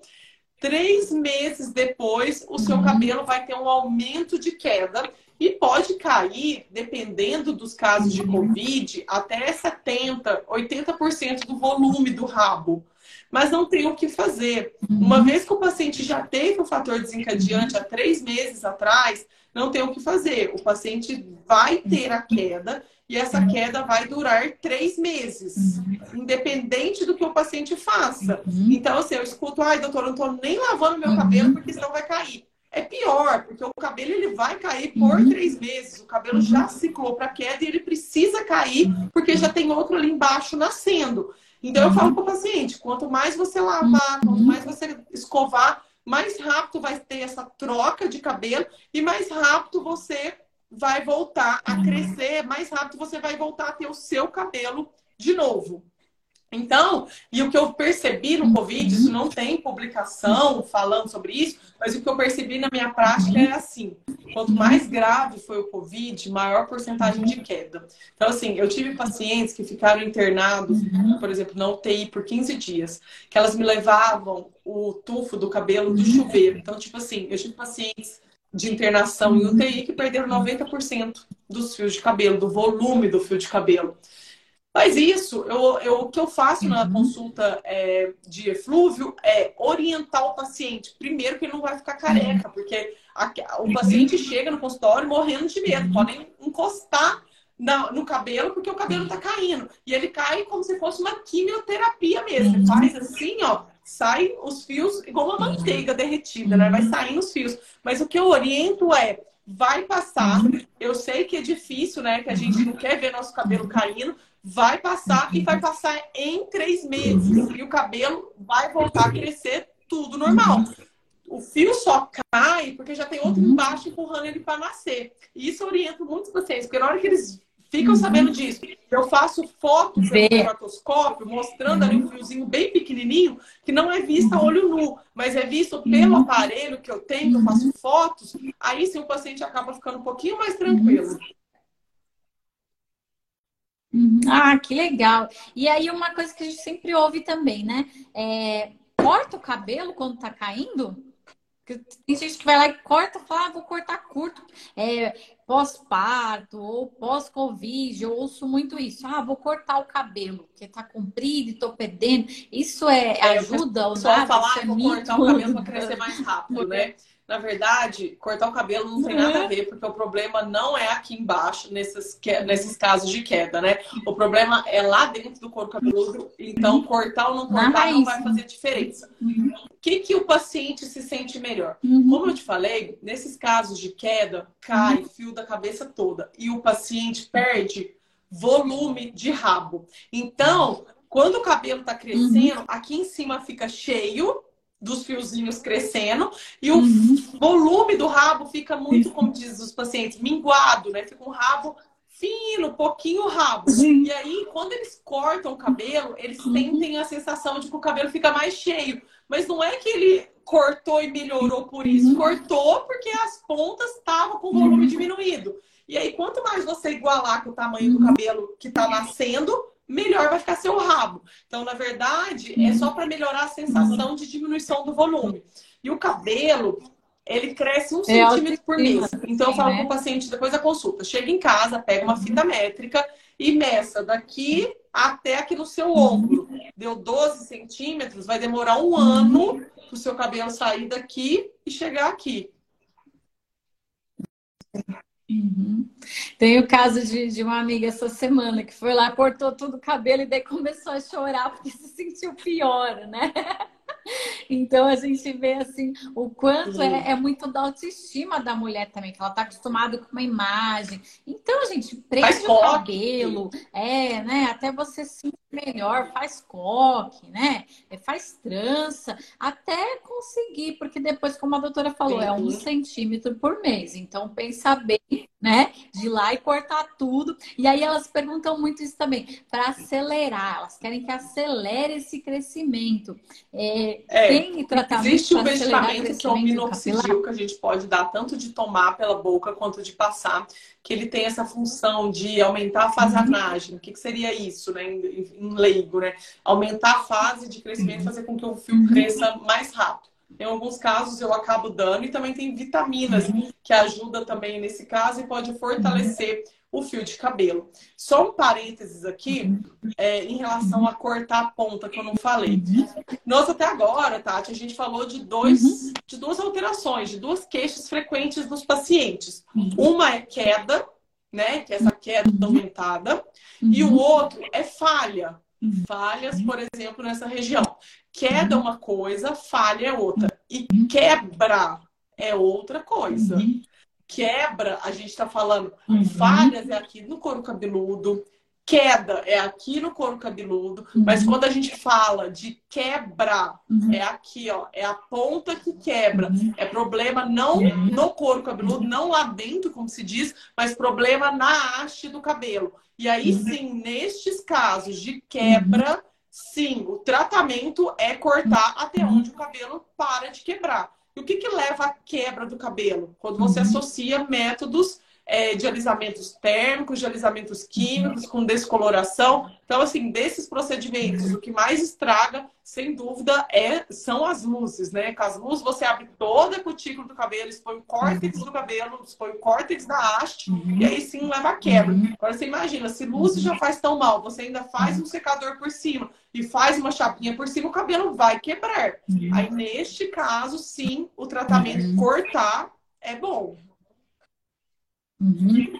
três meses depois, o seu cabelo vai ter um aumento de queda e pode cair, dependendo dos casos de Covid, até 70%, 80% do volume do rabo mas não tem o que fazer. Uma uhum. vez que o paciente já teve o fator desencadeante há três meses atrás, não tem o que fazer. O paciente vai ter a queda e essa uhum. queda vai durar três meses, uhum. independente do que o paciente faça. Então, assim, eu escuto, ai, doutor, eu não tô nem lavando meu cabelo porque senão vai cair. É pior, porque o cabelo ele vai cair por três meses. O cabelo já ciclou para queda e ele precisa cair porque já tem outro ali embaixo nascendo. Então eu falo para o paciente, quanto mais você lavar, quanto mais você escovar, mais rápido vai ter essa troca de cabelo e mais rápido você vai voltar a crescer, mais rápido você vai voltar a ter o seu cabelo de novo. Então, e o que eu percebi no Covid, isso não tem publicação falando sobre isso, mas o que eu percebi na minha prática é assim: quanto mais grave foi o Covid, maior porcentagem de queda. Então, assim, eu tive pacientes que ficaram internados, por exemplo, na UTI por 15 dias, que elas me levavam o tufo do cabelo do chuveiro. Então, tipo assim, eu tive pacientes de internação em UTI que perderam 90% dos fios de cabelo, do volume do fio de cabelo. Mas isso, eu, eu, o que eu faço na uhum. consulta é, de eflúvio é orientar o paciente. Primeiro que ele não vai ficar careca, uhum. porque a, o paciente chega no consultório morrendo de medo. Uhum. Podem encostar na, no cabelo porque o cabelo está caindo. E ele cai como se fosse uma quimioterapia mesmo. Ele faz assim, ó, sai os fios igual uma manteiga derretida, né? Vai saindo os fios. Mas o que eu oriento é vai passar. Eu sei que é difícil, né? Que a gente não quer ver nosso cabelo caindo, vai passar e vai passar em três meses. E o cabelo vai voltar a crescer tudo normal. O fio só cai porque já tem outro embaixo empurrando ele para nascer. E isso orienta muitos pacientes, porque na hora que eles ficam sabendo disso, eu faço fotos pelo dermatoscópio mostrando ali um fiozinho bem pequenininho, que não é visto a olho nu, mas é visto pelo aparelho que eu tenho, que eu faço fotos, aí sim o paciente acaba ficando um pouquinho mais tranquilo. Uhum. Ah, que legal. E aí, uma coisa que a gente sempre ouve também, né? É, corta o cabelo quando tá caindo? Tem gente que vai lá e corta, fala, ah, vou cortar curto. É, pós-parto ou pós-Covid, eu ouço muito isso. Ah, vou cortar o cabelo, porque tá comprido e tô perdendo. Isso é, é ajuda ou não? falar, ah, vou cortar o cabelo para crescer mais rápido, né? Na verdade, cortar o cabelo não tem nada a ver, porque o problema não é aqui embaixo, nesses, nesses casos de queda, né? O problema é lá dentro do couro cabeludo. Então, cortar ou não cortar não vai fazer diferença. O que, que o paciente se sente melhor? Uhum. Como eu te falei, nesses casos de queda, cai uhum. fio da cabeça toda e o paciente perde volume de rabo. Então, quando o cabelo está crescendo, uhum. aqui em cima fica cheio dos fiozinhos crescendo e o uhum. volume do rabo fica muito, como diz os pacientes, minguado, né? Fica um rabo fino, pouquinho rabo. Uhum. E aí, quando eles cortam o cabelo, eles uhum. sentem a sensação de que o cabelo fica mais cheio. Mas não é que ele cortou e melhorou por isso. Uhum. Cortou porque as pontas estavam com o volume uhum. diminuído. E aí, quanto mais você igualar com o tamanho do cabelo que está nascendo, melhor vai ficar seu rabo. Então, na verdade, é só para melhorar a sensação de diminuição do volume. E o cabelo, ele cresce um é centímetro por mês. Então, eu falo né? para o paciente depois da consulta: chega em casa, pega uma fita métrica e meça daqui até aqui no seu ombro. Deu 12 centímetros, vai demorar um ano para o seu cabelo sair daqui e chegar aqui. Uhum. Tem o caso de, de, uma amiga essa semana que foi lá, cortou tudo o cabelo e daí começou a chorar porque se sentiu pior, né? Então a gente vê assim o quanto é, é, muito da autoestima da mulher também, que ela tá acostumada com uma imagem. Então, a gente, prende o cabelo, é, né? Até você se sentir melhor, faz coque, né? É, faz trança, até conseguir, porque depois, como a doutora falou, é um centímetro por mês. Então, pensa bem né? De ir lá e cortar tudo. E aí elas perguntam muito isso também, para acelerar. Elas querem que acelere esse crescimento. É, é, tem tratamento Existe o medicamento que é o minoxidil, que a gente pode dar tanto de tomar pela boca quanto de passar, que ele tem essa função de aumentar a fasanagem. Uhum. O que, que seria isso, né? Em, em leigo, né? Aumentar a fase de crescimento, fazer com que o fio cresça mais rápido. Em alguns casos eu acabo dando e também tem vitaminas uhum. que ajudam também nesse caso e pode fortalecer o fio de cabelo. Só um parênteses aqui é, em relação a cortar a ponta que eu não falei. Nós até agora, Tati, a gente falou de dois, uhum. de duas alterações, de duas queixas frequentes dos pacientes. Uma é queda, né? Que é essa queda aumentada, e o outro é falha. Falhas, por exemplo, nessa região. Queda é uma coisa, falha é outra. E quebra é outra coisa. Quebra, a gente está falando, falhas é aqui no couro cabeludo, queda é aqui no couro cabeludo, mas quando a gente fala de quebra, é aqui, ó, é a ponta que quebra. É problema não no couro cabeludo, não lá dentro, como se diz, mas problema na haste do cabelo. E aí sim, nestes casos de quebra, Sim, o tratamento é cortar até onde o cabelo para de quebrar. E o que, que leva à quebra do cabelo? Quando você uhum. associa métodos é, de alisamentos térmicos, de alisamentos químicos, com descoloração. Então, assim, desses procedimentos, o que mais estraga, sem dúvida, é, são as luzes, né? Com as luzes, você abre toda a cutícula do cabelo, expõe o córtex do cabelo, expõe o córtex da haste, e aí sim leva a quebra. Agora, você imagina, se luzes já faz tão mal, você ainda faz um secador por cima e faz uma chapinha por cima, o cabelo vai quebrar. Aí, neste caso, sim, o tratamento cortar é bom. Uhum.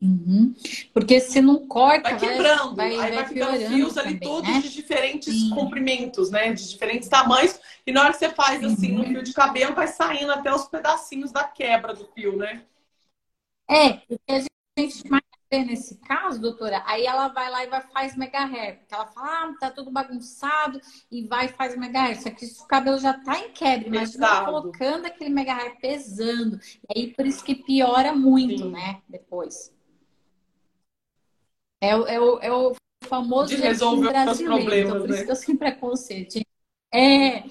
Uhum. Porque se não corta, vai quebrando, vai, vai, aí vai, vai ficando fios ali também, todos né? de diferentes Sim. comprimentos, né? De diferentes tamanhos. E na hora que você faz assim uhum. no fio de cabelo, vai saindo até os pedacinhos da quebra do fio, né? É, porque a gente mais nesse caso, doutora, aí ela vai lá e vai faz mega hair, porque ela fala, ah, tá tudo bagunçado e vai e faz mega hair. Só que o cabelo já tá em quebra, imagina colocando aquele mega hair pesando. E aí por isso que piora muito, Sim. né? Depois. É, é, o, é o famoso de resolver os problemas, então, por né? isso que eu sempre aconselho. É,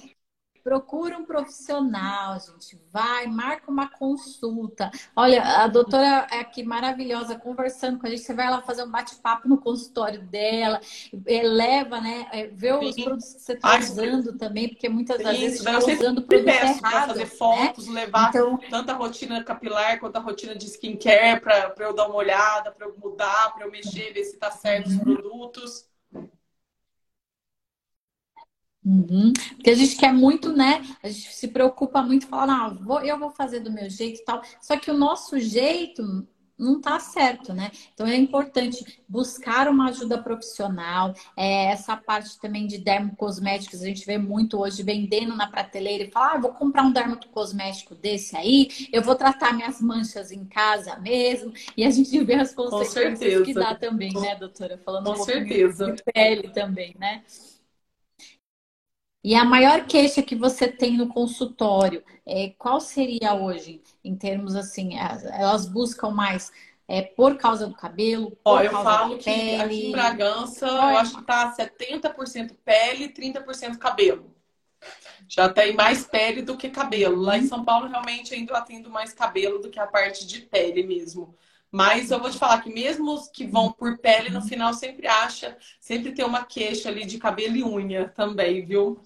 Procura um profissional, gente. Vai, marca uma consulta. Olha, a doutora é aqui maravilhosa conversando com a gente. Você vai lá fazer um bate-papo no consultório dela, leva, né? É, vê Sim. os produtos que você está usando também, porque muitas das vezes você está usando produto errado. Para fazer né? fotos, né? levar então... tanto a rotina capilar quanto a rotina de skincare para eu dar uma olhada, para eu mudar, para eu mexer, ver se está certo os produtos. Uhum. Porque a gente quer muito, né? A gente se preocupa muito, fala, não, vou, eu vou fazer do meu jeito e tal. Só que o nosso jeito não tá certo, né? Então é importante buscar uma ajuda profissional. É, essa parte também de dermocosméticos, a gente vê muito hoje vendendo na prateleira e fala, ah, vou comprar um dermocosmético desse aí, eu vou tratar minhas manchas em casa mesmo. E a gente vê as consequências que dá também, né, doutora? Falando Com um certeza. de pele também, né? E a maior queixa que você tem no consultório, é, qual seria hoje, em termos assim, elas buscam mais é, por causa do cabelo? Ó, eu falo que pele? aqui em Bragança, eu acho que tá 70% pele e 30% cabelo. Já tem mais pele do que cabelo. Lá em uhum. São Paulo, realmente, ainda eu atendo mais cabelo do que a parte de pele mesmo. Mas eu vou te falar que mesmo os que vão por pele, no final sempre acha, sempre tem uma queixa ali de cabelo e unha também, viu?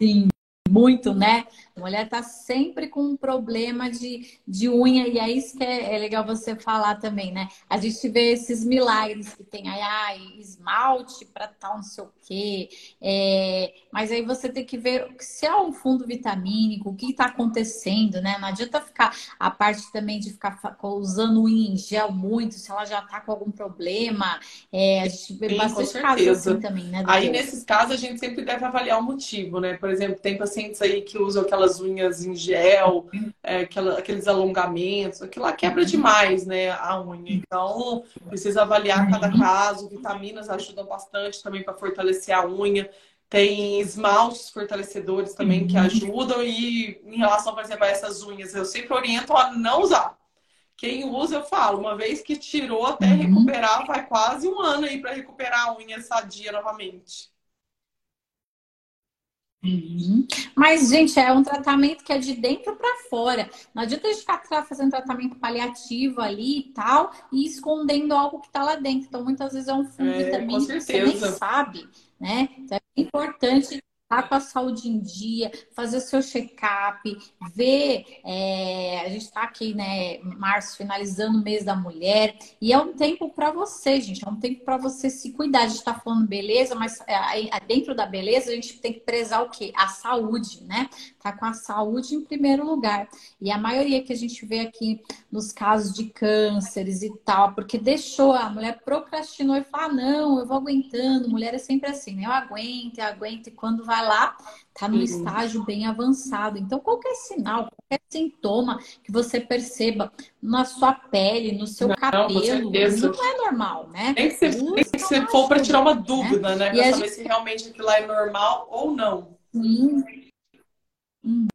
Sim, muito, né? A mulher tá sempre com um problema de, de unha, e é isso que é, é legal você falar também, né? A gente vê esses milagres que tem aí, ai, esmalte para tal, não sei o quê. É, mas aí você tem que ver se é um fundo vitamínico, o que está acontecendo, né? Não adianta ficar a parte também de ficar usando unha em gel muito, se ela já tá com algum problema. É, a gente vê Sim, bastante casos assim também, né? Aí, nesses casos, a gente sempre deve avaliar o motivo, né? Por exemplo, tem pacientes aí que usam aquela aquelas unhas em gel, é, aquela, aqueles alongamentos, aquilo lá quebra demais, né, a unha. Então, precisa avaliar cada caso. Vitaminas ajudam bastante também para fortalecer a unha. Tem esmaltes fortalecedores também que uhum. ajudam. E em relação, por exemplo, a essas unhas, eu sempre oriento a não usar. Quem usa, eu falo, uma vez que tirou até uhum. recuperar, vai quase um ano aí para recuperar a unha sadia novamente. Uhum. Mas, gente, é um tratamento que é de dentro para fora. Não adianta a gente ficar fazendo tratamento paliativo ali e tal e escondendo algo que está lá dentro. Então, muitas vezes é um fungo é, também que você nem sabe, né? Então, é importante tá com a saúde em dia, fazer o seu check-up, ver. É, a gente está aqui, né, março, finalizando o mês da mulher, e é um tempo para você, gente, é um tempo para você se cuidar. A gente está falando beleza, mas é, dentro da beleza a gente tem que prezar o quê? A saúde, né? Tá com a saúde em primeiro lugar. E a maioria que a gente vê aqui nos casos de cânceres e tal, porque deixou, a mulher procrastinou e falou: ah, não, eu vou aguentando. Mulher é sempre assim, né? Eu aguento, eu aguento, e quando vai lá, tá no uhum. estágio bem avançado. Então, qualquer sinal, qualquer sintoma que você perceba na sua pele, no seu não, cabelo, não é normal, né? Tem que ser, tem que ser for para tirar uma dúvida, né? né? Para saber gente... se realmente aquilo lá é normal ou não. Sim. Hum.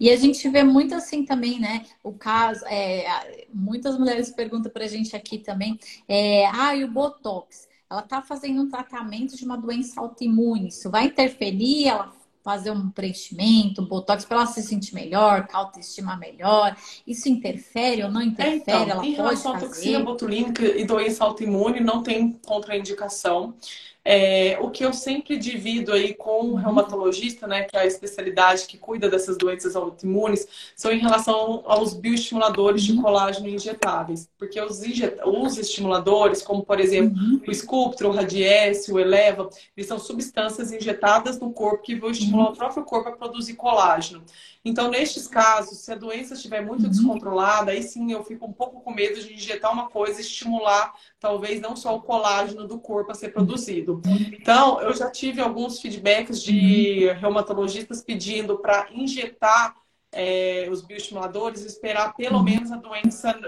E a gente vê muito assim também, né? O caso, é, muitas mulheres perguntam pra gente aqui também, é, ah, e o Botox? Ela está fazendo um tratamento de uma doença autoimune. Isso vai interferir ela fazer um preenchimento, um botox para ela se sentir melhor, com autoestima melhor. Isso interfere ou não interfere? É, então, ela em pode fazer? toxina botulínica e doença autoimune não tem contraindicação. É, o que eu sempre divido aí com o reumatologista, né, que é a especialidade que cuida dessas doenças autoimunes, são em relação aos bioestimuladores de colágeno injetáveis. Porque os, os estimuladores, como por exemplo uhum. o Sculptra, o Radiesse, o Eleva, eles são substâncias injetadas no corpo que vão estimular uhum. o próprio corpo a produzir colágeno. Então, nestes casos, se a doença estiver muito uhum. descontrolada, aí sim eu fico um pouco com medo de injetar uma coisa e estimular, talvez, não só o colágeno do corpo a ser produzido. Então, eu já tive alguns feedbacks de uhum. reumatologistas pedindo para injetar é, os bioestimuladores esperar pelo uhum. menos a doença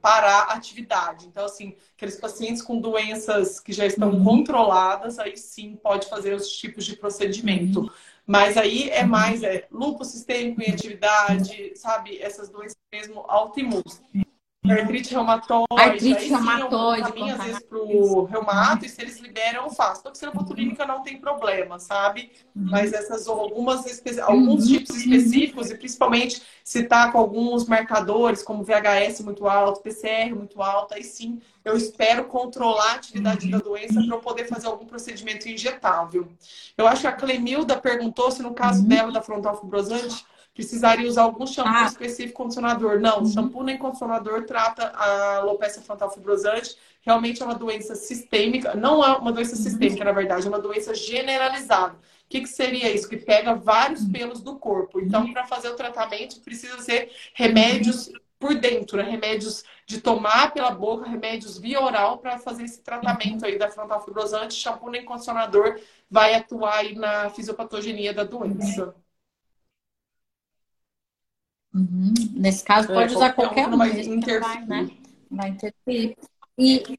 parar a atividade. Então, assim, aqueles pacientes com doenças que já estão uhum. controladas, aí sim pode fazer os tipos de procedimento. Uhum. Mas aí é mais é, lúpus sistêmico em atividade, sabe? Essas doenças mesmo autoimunes. Artrite reumatoide. Artrite reumatoide. Eu às vezes pro reumato e se eles liberam, eu faço. Toxina botulínica não tem problema, sabe? Uhum. Mas essas algumas alguns uhum. tipos específicos e principalmente se tá com alguns marcadores como VHS muito alto, PCR muito alto, aí sim eu espero controlar a atividade uhum. da doença para eu poder fazer algum procedimento injetável. Eu acho que a Clemilda perguntou se no caso uhum. dela da frontal fibrosante precisaria usar algum shampoo ah. específico condicionador. Não, uhum. shampoo nem condicionador trata a alopecia frontal fibrosante. Realmente é uma doença sistêmica, não é uma doença uhum. sistêmica, na verdade, é uma doença generalizada. O que, que seria isso? Que pega vários uhum. pelos do corpo. Então, para fazer o tratamento, precisa ser remédios por dentro, né? remédios de tomar pela boca, remédios via oral para fazer esse tratamento aí da frontal fibrosante. Shampoo nem condicionador vai atuar aí na fisiopatogenia da doença. Uhum. Nesse caso, é, pode é, usar qualquer um, vai interferir. Vai, né? vai interferir. E,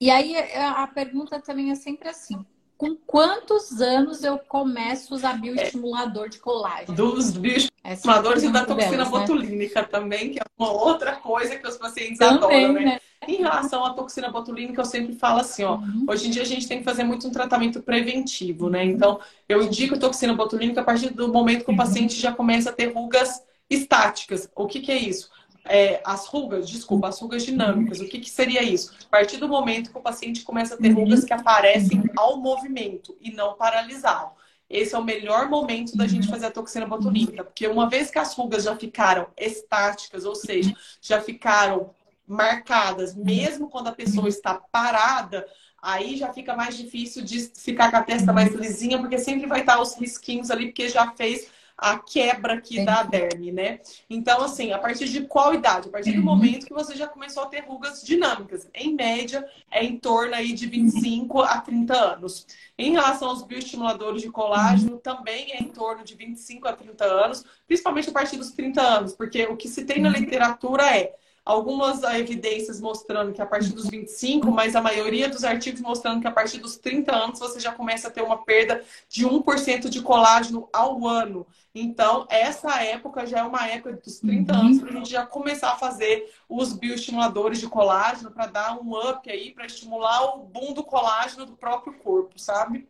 e aí a pergunta também é sempre assim: com quantos anos eu começo a usar bioestimulador de colágeno? Dos bioestimuladores e da toxina delas, né? botulínica né? também, que é uma outra coisa que os pacientes também, adoram, né? né? Em relação à toxina botulínica, eu sempre falo assim, ó, uhum. hoje em dia a gente tem que fazer muito um tratamento preventivo, né? Então, eu indico toxina botulínica a partir do momento que o uhum. paciente já começa a ter rugas estáticas. O que, que é isso? é, as rugas, desculpa, as rugas dinâmicas. O que, que seria isso? A partir do momento que o paciente começa a ter rugas que aparecem ao movimento e não paralisado. Esse é o melhor momento da gente fazer a toxina botulínica, porque uma vez que as rugas já ficaram estáticas, ou seja, já ficaram marcadas, mesmo quando a pessoa está parada, aí já fica mais difícil de ficar com a testa mais lisinha, porque sempre vai estar os risquinhos ali, porque já fez a quebra aqui da derme, né? Então, assim, a partir de qual idade? A partir do uhum. momento que você já começou a ter rugas dinâmicas. Em média, é em torno aí de 25 a 30 anos. Em relação aos bioestimuladores de colágeno, uhum. também é em torno de 25 a 30 anos, principalmente a partir dos 30 anos, porque o que se tem na uhum. literatura é algumas evidências mostrando que a partir dos 25, mas a maioria dos artigos mostrando que a partir dos 30 anos você já começa a ter uma perda de 1% de colágeno ao ano. Então, essa época já é uma época dos 30 uhum. anos para a gente já começar a fazer os bioestimuladores de colágeno para dar um up aí, para estimular o boom do colágeno do próprio corpo, sabe?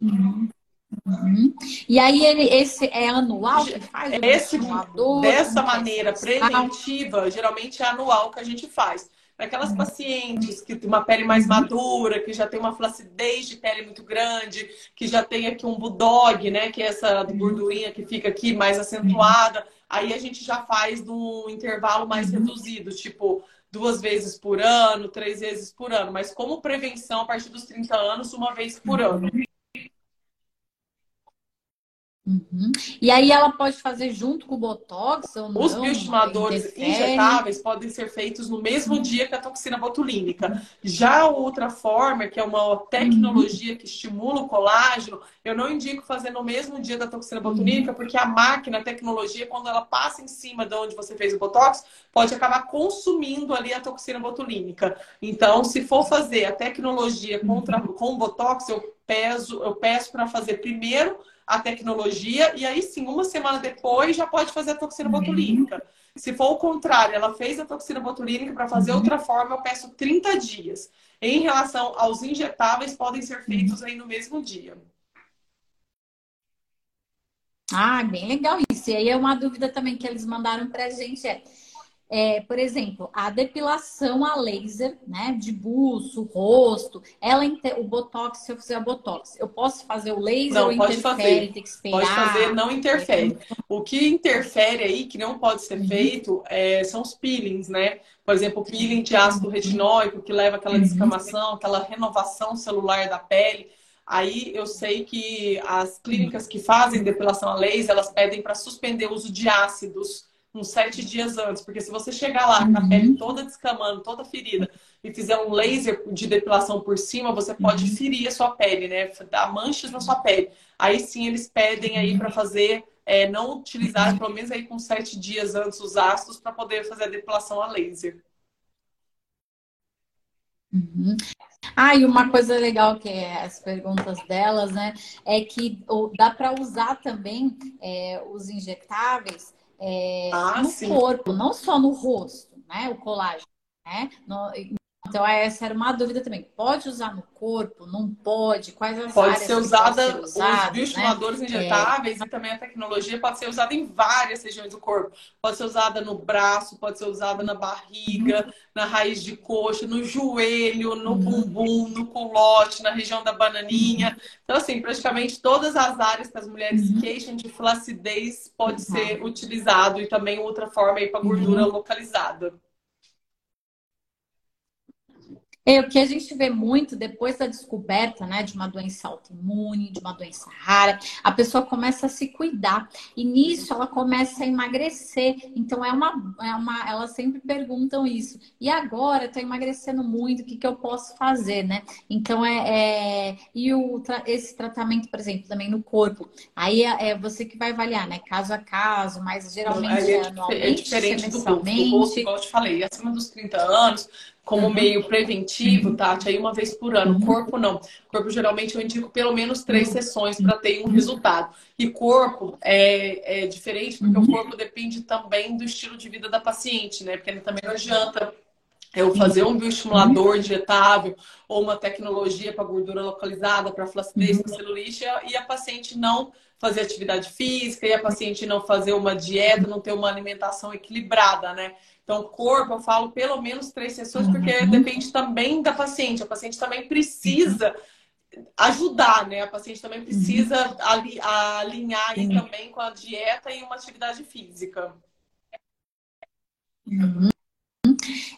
Uhum. Uhum. E aí ele esse é anual que faz? Esse, dessa maneira preventiva, geralmente é anual que a gente faz. Para aquelas uhum. pacientes que têm uma pele mais uhum. madura, que já tem uma flacidez de pele muito grande, que já tem aqui um bulldog, né? Que é essa uhum. gordurinha que fica aqui mais acentuada. Aí a gente já faz num intervalo mais reduzido, tipo duas vezes por ano, três vezes por ano. Mas como prevenção, a partir dos 30 anos, uma vez por ano. Uhum. E aí ela pode fazer junto com o Botox ou não? Os bioestimuladores injetáveis podem ser feitos no mesmo uhum. dia que a toxina botulínica. Já outra forma, que é uma tecnologia uhum. que estimula o colágeno, eu não indico fazer no mesmo dia da toxina botulínica, uhum. porque a máquina, a tecnologia, quando ela passa em cima de onde você fez o Botox, pode acabar consumindo ali a toxina botulínica. Então, se for fazer a tecnologia contra, uhum. com o Botox, eu peso, eu peço para fazer primeiro a tecnologia e aí sim, uma semana depois já pode fazer a toxina uhum. botulínica. Se for o contrário, ela fez a toxina botulínica para fazer uhum. outra forma, eu peço 30 dias. Em relação aos injetáveis, podem ser feitos aí no mesmo dia. Ah, bem legal isso. E aí é uma dúvida também que eles mandaram para a gente é é, por exemplo, a depilação a laser, né, de buço, rosto, ela o botox, se eu fizer a botox, eu posso fazer o laser não, ou pode interfere, fazer. tem que esperar? Pode fazer, não interfere. O que interfere aí, que não pode ser uhum. feito, é, são os peelings, né? Por exemplo, o peeling de ácido retinóico, que leva aquela uhum. descamação, aquela renovação celular da pele. Aí eu sei que as clínicas que fazem depilação a laser, elas pedem para suspender o uso de ácidos uns sete dias antes. Porque se você chegar lá com a uhum. pele toda descamando, toda ferida, e fizer um laser de depilação por cima, você pode uhum. ferir a sua pele, né? Dar manchas na sua pele. Aí sim eles pedem aí para fazer, é, não utilizar pelo menos aí com sete dias antes os ácidos para poder fazer a depilação a laser. Uhum. Ah, e uma coisa legal que é as perguntas delas, né, é que dá para usar também é, os injetáveis é, ah, no sim. corpo, não só no rosto, né? O colágeno, né? No, então, essa era uma dúvida também. Pode usar no corpo? Não pode? Quais as pode áreas ser usada, pode ser usada, os bioestimuladores né? injetáveis é. e também a tecnologia pode ser usada em várias regiões do corpo. Pode ser usada no braço, pode ser usada na barriga, uhum. na raiz de coxa, no joelho, no uhum. bumbum, no culote, na região da bananinha. Uhum. Então, assim, praticamente todas as áreas que as mulheres uhum. queixam de flacidez pode uhum. ser utilizado e também outra forma aí para gordura uhum. localizada. É, o que a gente vê muito depois da descoberta né, de uma doença autoimune, de uma doença rara, a pessoa começa a se cuidar. E nisso ela começa a emagrecer. Então é uma. É uma elas sempre perguntam isso. E agora estou emagrecendo muito, o que, que eu posso fazer, né? Então é. é... E o, esse tratamento, por exemplo, também no corpo. Aí é, é você que vai avaliar, né? Caso a caso, mas geralmente é, anualmente, é diferente do. Do rosto, igual eu te falei, acima dos 30 anos como uhum. meio preventivo, Tati, aí uma vez por ano. Uhum. Corpo não. Corpo geralmente eu indico pelo menos três uhum. sessões para ter um resultado. E corpo é, é diferente, porque o corpo depende também do estilo de vida da paciente, né? Porque também não adianta eu fazer um bioestimulador injetável ou uma tecnologia para gordura localizada, para flacidez, para celulite, e a paciente não fazer atividade física, e a paciente não fazer uma dieta, não ter uma alimentação equilibrada, né? Então, corpo, eu falo pelo menos três sessões, porque uhum. depende também da paciente. A paciente também precisa ajudar, né? A paciente também precisa uhum. alinhar aí também com a dieta e uma atividade física. Uhum.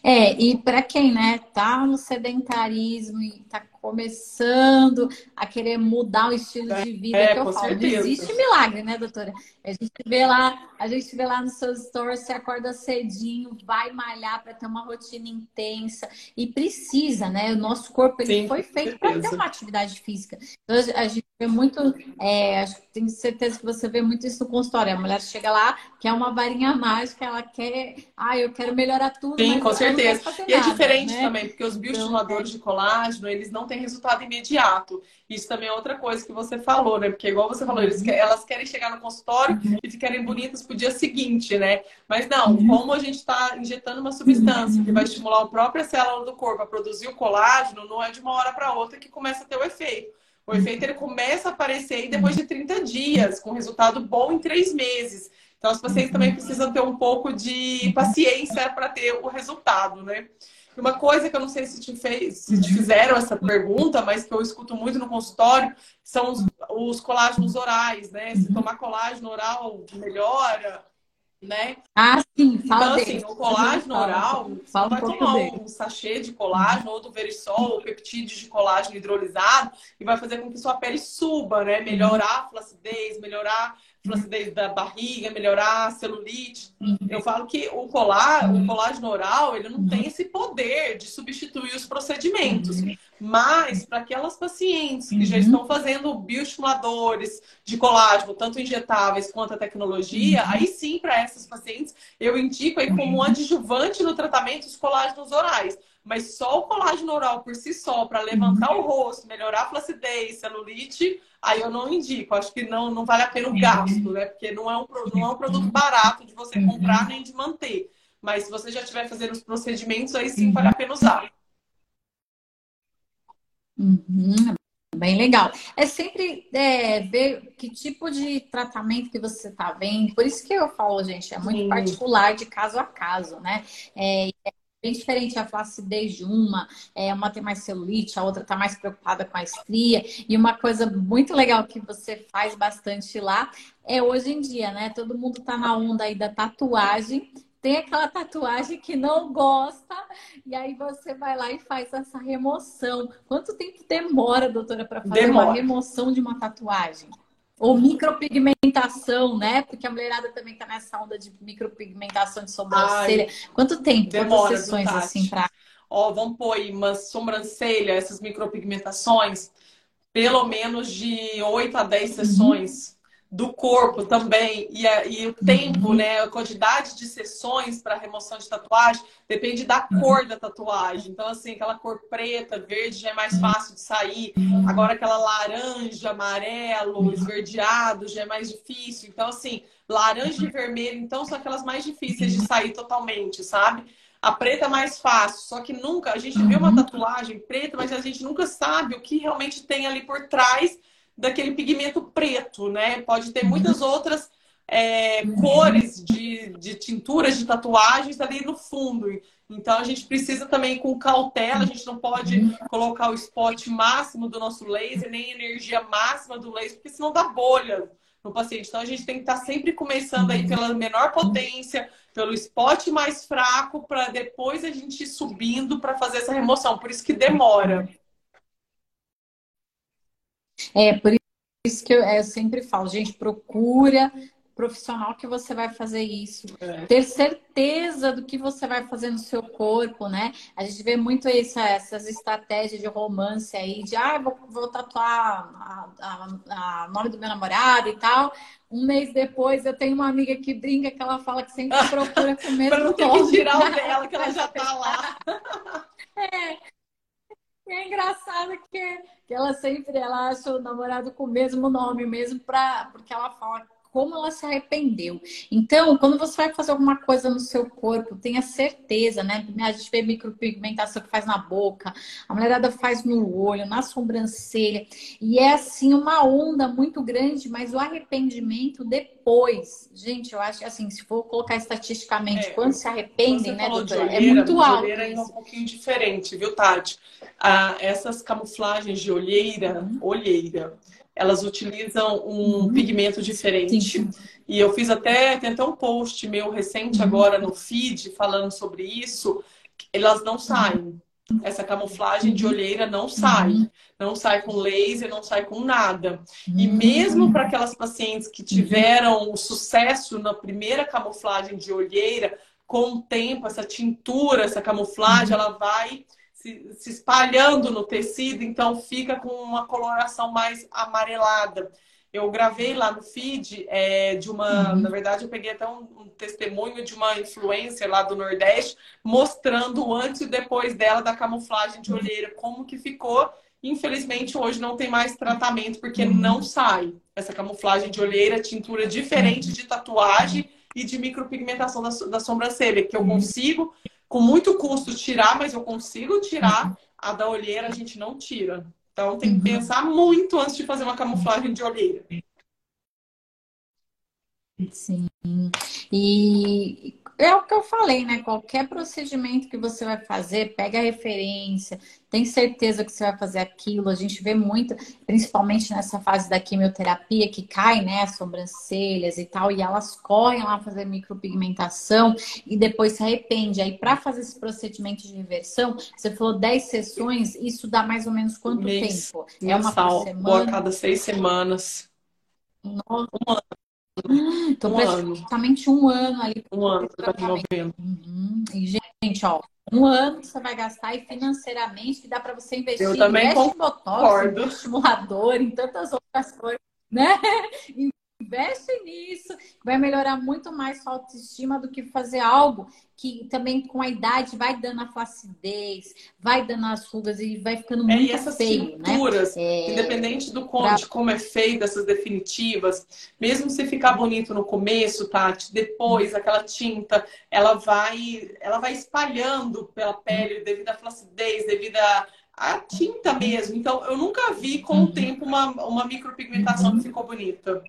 É, e para quem, né, tá no sedentarismo e tá começando a querer mudar o estilo de vida é, que eu falo, certeza. não existe milagre, né, doutora? A gente vê lá, a gente vê lá nos seus stories, você acorda cedinho, vai malhar para ter uma rotina intensa e precisa, né? O nosso corpo ele Sim, foi feito para ter uma atividade física. Então, a gente vê muito, é, acho que tenho certeza que você vê muito isso no consultório. A mulher chega lá, quer uma varinha mágica, ela quer, ah, eu quero melhorar tudo. Sim, com certeza. E é nada, diferente né? também, porque os bioestimuladores então, de colágeno, eles não têm resultado imediato. Isso também é outra coisa que você falou, né? Porque igual você falou, eles, elas querem chegar no consultório e ficarem bonitas pro dia seguinte, né? Mas não, como a gente está injetando uma substância que vai estimular a própria célula do corpo a produzir o colágeno, não é de uma hora para outra que começa a ter o efeito. O efeito ele começa a aparecer depois de 30 dias, com resultado bom em três meses. Então, os pacientes também precisam ter um pouco de paciência para ter o resultado, né? Uma coisa que eu não sei se te, fez, se te fizeram essa pergunta, mas que eu escuto muito no consultório, são os, os colágenos orais, né? Se tomar colágeno oral melhora, né? Ah, sim, fala Então, assim, o colágeno oral, você fala vai um tomar dele. um sachê de colágeno ou do Verisol, ou peptídeos de colágeno hidrolisado, e vai fazer com que sua pele suba, né? Melhorar a flacidez, melhorar flacidez da barriga, melhorar a celulite. Eu falo que o, colá, o colágeno oral, ele não tem esse poder de substituir os procedimentos. Mas para aquelas pacientes que já estão fazendo bioestimuladores de colágeno, tanto injetáveis quanto a tecnologia, aí sim, para essas pacientes, eu indico aí como adjuvante no tratamento os colágenos orais. Mas só o colágeno oral por si só, para levantar o rosto, melhorar a flacidez, celulite, aí eu não indico. Acho que não, não vale a pena o gasto, né? Porque não é, um, não é um produto barato de você comprar nem de manter. Mas se você já estiver fazendo os procedimentos, aí sim vale a pena usar. Uhum, bem legal. É sempre é, ver que tipo de tratamento que você está vendo. Por isso que eu falo, gente, é muito Sim. particular de caso a caso, né? É bem diferente a flacidez de uma, é, uma tem mais celulite, a outra está mais preocupada com a estria. E uma coisa muito legal que você faz bastante lá é hoje em dia, né? Todo mundo está na onda aí da tatuagem. Tem aquela tatuagem que não gosta, e aí você vai lá e faz essa remoção. Quanto tempo demora, doutora, para fazer Demora. uma remoção de uma tatuagem? Ou micropigmentação, né? Porque a mulherada também tá nessa onda de micropigmentação de sobrancelha. Quanto tempo? demora, Quantas sessões Tati? assim pra. Ó, vamos pôr aí uma sobrancelha, essas micropigmentações, pelo menos de 8 a 10 sessões do corpo também. E, a- e o tempo, né? A quantidade de sessões para remoção de tatuagem depende da cor da tatuagem. Então, assim, aquela cor preta, verde já é mais fácil de sair. Agora, aquela laranja, amarelo, esverdeado já é mais difícil. Então, assim, laranja e vermelho, então, são aquelas mais difíceis de sair totalmente, sabe? A preta é mais fácil, só que nunca, a gente vê uma tatuagem preta, mas a gente nunca sabe o que realmente tem ali por trás daquele pigmento preto, né? Pode ter muitas outras é, cores de, de tinturas de tatuagens ali no fundo. Então a gente precisa também com cautela, a gente não pode colocar o spot máximo do nosso laser, nem energia máxima do laser, porque senão dá bolha no paciente. Então a gente tem que estar sempre começando aí pela menor potência, pelo spot mais fraco, para depois a gente ir subindo para fazer essa remoção. Por isso que demora. É, por isso que eu, é, eu sempre falo, gente, procura profissional que você vai fazer isso. É. Ter certeza do que você vai fazer no seu corpo, né? A gente vê muito essa- essas estratégias de romance aí, de ah, vou, vou tatuar a, nome do meu namorado e tal. Um mês depois, eu tenho uma amiga que brinca que ela fala que sempre procura com o mesmo Para não ter que tirar o dela, que ela já tá lá. É engraçado que, que ela sempre ela acha o namorado com o mesmo nome, mesmo pra, porque ela fala como ela se arrependeu. Então, quando você vai fazer alguma coisa no seu corpo, tenha certeza, né? A gente vê micropigmentação que faz na boca, a mulherada faz no olho, na sobrancelha, e é assim uma onda muito grande, mas o arrependimento depois, gente, eu acho assim, se for colocar estatisticamente, É, quando se arrependem, né, doutora? É olheira, muito de alto. olheira ainda é um isso. pouquinho diferente, viu, Tati? Ah, essas camuflagens de olheira, olheira, elas utilizam um uhum. pigmento diferente. Sim. E eu fiz até, tem até um post meu recente uhum. agora no feed falando sobre isso. Elas não saem. Essa camuflagem de olheira não sai. Uhum. Não sai com laser, não sai com nada. E uhum. mesmo para aquelas pacientes que tiveram o sucesso na primeira camuflagem de olheira, com o tempo, essa tintura, essa camuflagem, ela vai se, se espalhando no tecido, então fica com uma coloração mais amarelada. Eu gravei lá no feed é, de uma. Uhum. Na verdade, eu peguei até um, um, testemunho de uma influencer lá do Nordeste, mostrando o antes e depois dela da camuflagem de olheira, como que ficou. Infelizmente, hoje não tem mais tratamento, porque uhum. não sai essa camuflagem de olheira, tintura diferente de tatuagem e de micropigmentação da, da sobrancelha, que eu uhum. consigo, com muito custo, tirar, mas eu consigo tirar. A da olheira a gente não tira. Então tem que uhum. pensar muito antes de fazer uma camuflagem de olheira. Sim. E é o que eu falei, né? Qualquer procedimento que você vai fazer, pega a referência, tem certeza que você vai fazer aquilo. A gente vê muito, principalmente nessa fase da quimioterapia, que cai, né, as sobrancelhas e tal, e elas correm lá fazer micropigmentação e depois se arrepende. Aí, para fazer esse procedimento de reversão, você falou 10 sessões, isso dá mais ou menos quanto Mês, tempo? É uma por semana? a cada seis semanas. Nossa. Um ano. Então, um praticamente ano. um ano ali. Um ano você está desenvolvendo. Uhum. E, gente, ó, um ano que você vai gastar e financeiramente que dá para você investir Eu também em botox, em estimulador, em tantas outras coisas, né? Investe nisso, vai melhorar muito mais sua autoestima do que fazer algo que também com a idade vai dando a flacidez, vai dando as rugas e vai ficando muito é, e essas feio, né? tinturas, né? Independente do como, pra... de como é feita essas definitivas, mesmo se ficar bonito no começo, Tati, depois aquela tinta, ela vai, ela vai espalhando pela pele devido à flacidez, devido a a tinta mesmo. Então, eu nunca vi com o uhum. tempo uma, uma micropigmentação que ficou bonita.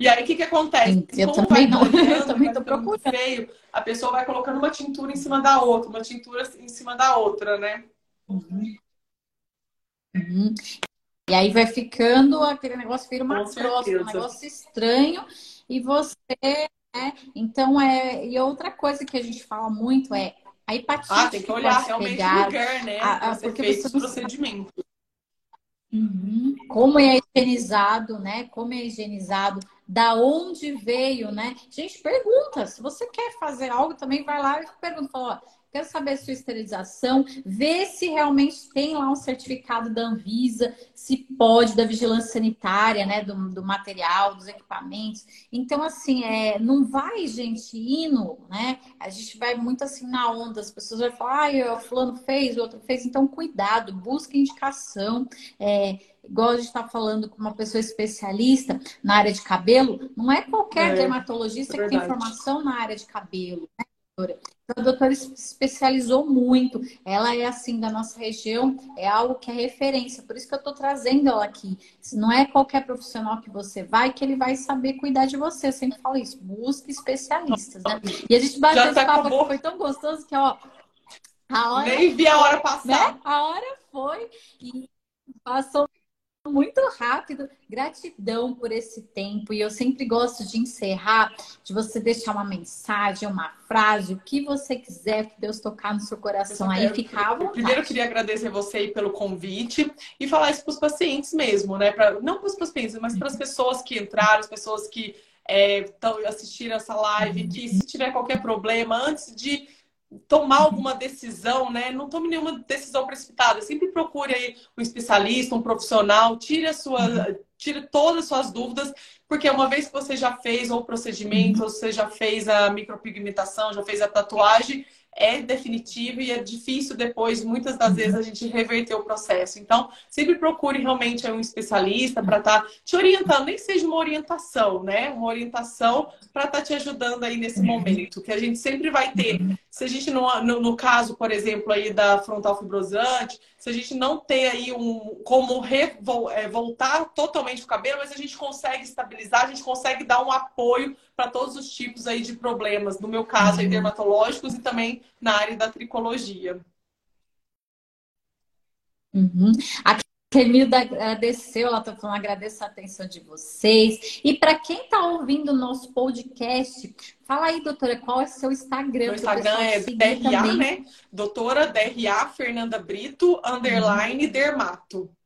E aí, o que, que acontece? Eu Como também não, eu também tô procurando. Feio, a pessoa vai colocando uma tintura em cima da outra, uma tintura em cima da outra, né? Uhum. Uhum. E aí vai ficando, aquele negócio vira uma crosta, um negócio estranho, e você, né? Então, é. E outra coisa que a gente fala muito é a hepatite. Ah, tem que olhar realmente pegar, o lugar, né? A, a, porque você esse procedimento. Uhum. Como é higienizado, né? Como é higienizado da onde veio, né? Gente, pergunta. Se você quer fazer algo, também vai lá e pergunta. Fala, ó, quero saber a sua esterilização, ver se realmente tem lá um certificado da Anvisa, se pode, da vigilância sanitária, né? Do, do material, dos equipamentos. Então, assim, é, não vai, gente, indo, né? A gente vai muito assim na onda, as pessoas vão falar, ah, o fulano fez, o outro fez. Então, cuidado, busque indicação. É, igual a gente está falando com uma pessoa especialista na área de cabelo, não é qualquer é, dermatologista é que tem formação na área de cabelo, né, doutora? Então, a doutora se especializou muito. Ela é assim da nossa região, é algo que é referência. Por isso que eu estou trazendo ela aqui. Não é qualquer profissional que você vai que ele vai saber cuidar de você. Eu sempre falo isso. Busque especialistas, né? E a gente bateu esse tá papo aqui, foi tão gostoso que, ó. A hora Nem vi a hora passar. Né? A hora foi e passou muito rápido. Gratidão por esse tempo. E eu sempre gosto de encerrar, de você deixar uma mensagem, uma frase, o que você quiser, que Deus tocar no seu coração aí, fica à vontade. Primeiro, eu queria agradecer você aí pelo convite e falar isso para os pacientes mesmo, né? Pra, não para os pacientes, mas para as pessoas que entraram, as pessoas que estão é, assistindo essa live, que se tiver qualquer problema, antes de tomar alguma decisão, né? Não tome nenhuma decisão precipitada. Sempre procure aí um especialista, um profissional, tire a sua, tire todas as suas dúvidas, porque uma vez que você já fez ou o procedimento, ou você já fez a micropigmentação, já fez a tatuagem, é definitivo e é difícil depois, muitas das vezes, a gente reverter o processo. Então, sempre procure realmente um especialista para estar tá te orientando, nem seja uma orientação, né? Uma orientação para estar tá te ajudando aí nesse momento, que a gente sempre vai ter. Se a gente, no, no, no caso, por exemplo, aí da frontal fibrosante, se a gente não ter aí um como re, é, voltar totalmente o cabelo, mas a gente consegue estabilizar, a gente consegue dar um apoio para todos os tipos aí de problemas, no meu caso, aí, uhum. dermatológicos e também na área da tricologia. Uhum. Aqui Kenilda agradeceu, ela está falando, agradeço a atenção de vocês. E para quem está ouvindo o nosso podcast, fala aí, doutora, qual é o seu Instagram? O Instagram é DRA, também. né? Doutora DRA Fernanda Brito, underline uhum. dermato.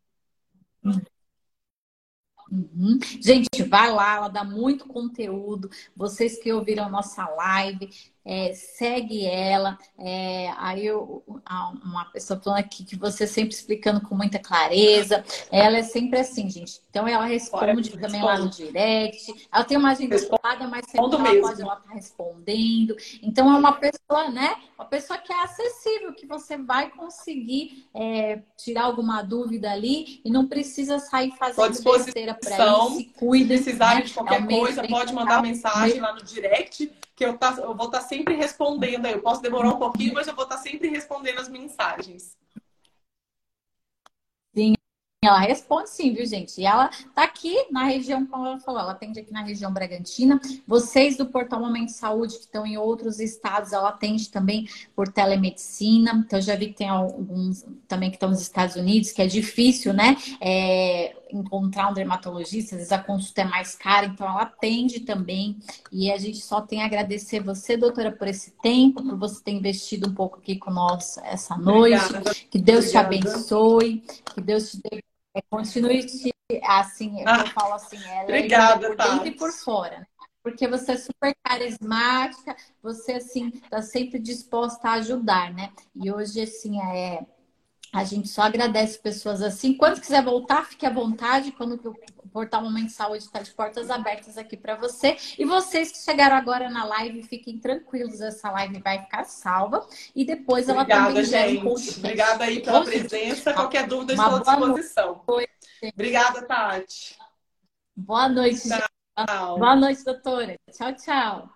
Uhum. Gente, vai lá, ela dá muito conteúdo. Vocês que ouviram nossa live, é, segue ela. É, aí eu, uma pessoa falando aqui que você sempre explicando com muita clareza. Ela é sempre assim, gente. Então ela responde também lá no direct. Ela tem uma agenda ocupada, mas sempre ela mesmo. pode ela tá respondendo. Então é uma pessoa, né? Uma pessoa que é acessível, que você vai conseguir é, tirar alguma dúvida ali e não precisa sair fazendo besteira para isso. Se cuida. Se precisar né? de qualquer é coisa, pode mandar mensagem lá no direct que eu, tá, eu vou estar tá sempre respondendo. Eu posso demorar um pouquinho, mas eu vou estar tá sempre respondendo as mensagens. Sim, ela responde sim, viu, gente? E ela tá aqui na região, como ela falou, ela atende aqui na região Bragantina. Vocês do Portal Momento Saúde, que estão em outros estados, ela atende também por telemedicina. Então, já vi que tem alguns também que estão nos Estados Unidos, que é difícil, né? É, encontrar um dermatologista, às vezes a consulta é mais cara, então ela atende também. E a gente só tem a agradecer você, doutora, por esse tempo, por você ter investido um pouco aqui com nós essa noite. Obrigada. Que Deus Obrigada. te abençoe, que Deus te dê, é, continue te, assim, eu ah, falo assim, ela é Obrigada, por dentro e por fora, né? porque você é super carismática, você assim está sempre disposta a ajudar, né? E hoje assim é a gente só agradece pessoas assim. Quando quiser voltar, fique à vontade. Quando o Portal Momento Saúde está de portas abertas aqui para você. E vocês que chegaram agora na live, fiquem tranquilos. Essa live vai ficar salva. E depois ela Obrigada, também gera podcast. Obrigada aí pela presença. Qualquer dúvida, estou à disposição. Noite. Obrigada, Tati. Boa noite. Tchau. Boa noite, doutora. Tchau, tchau.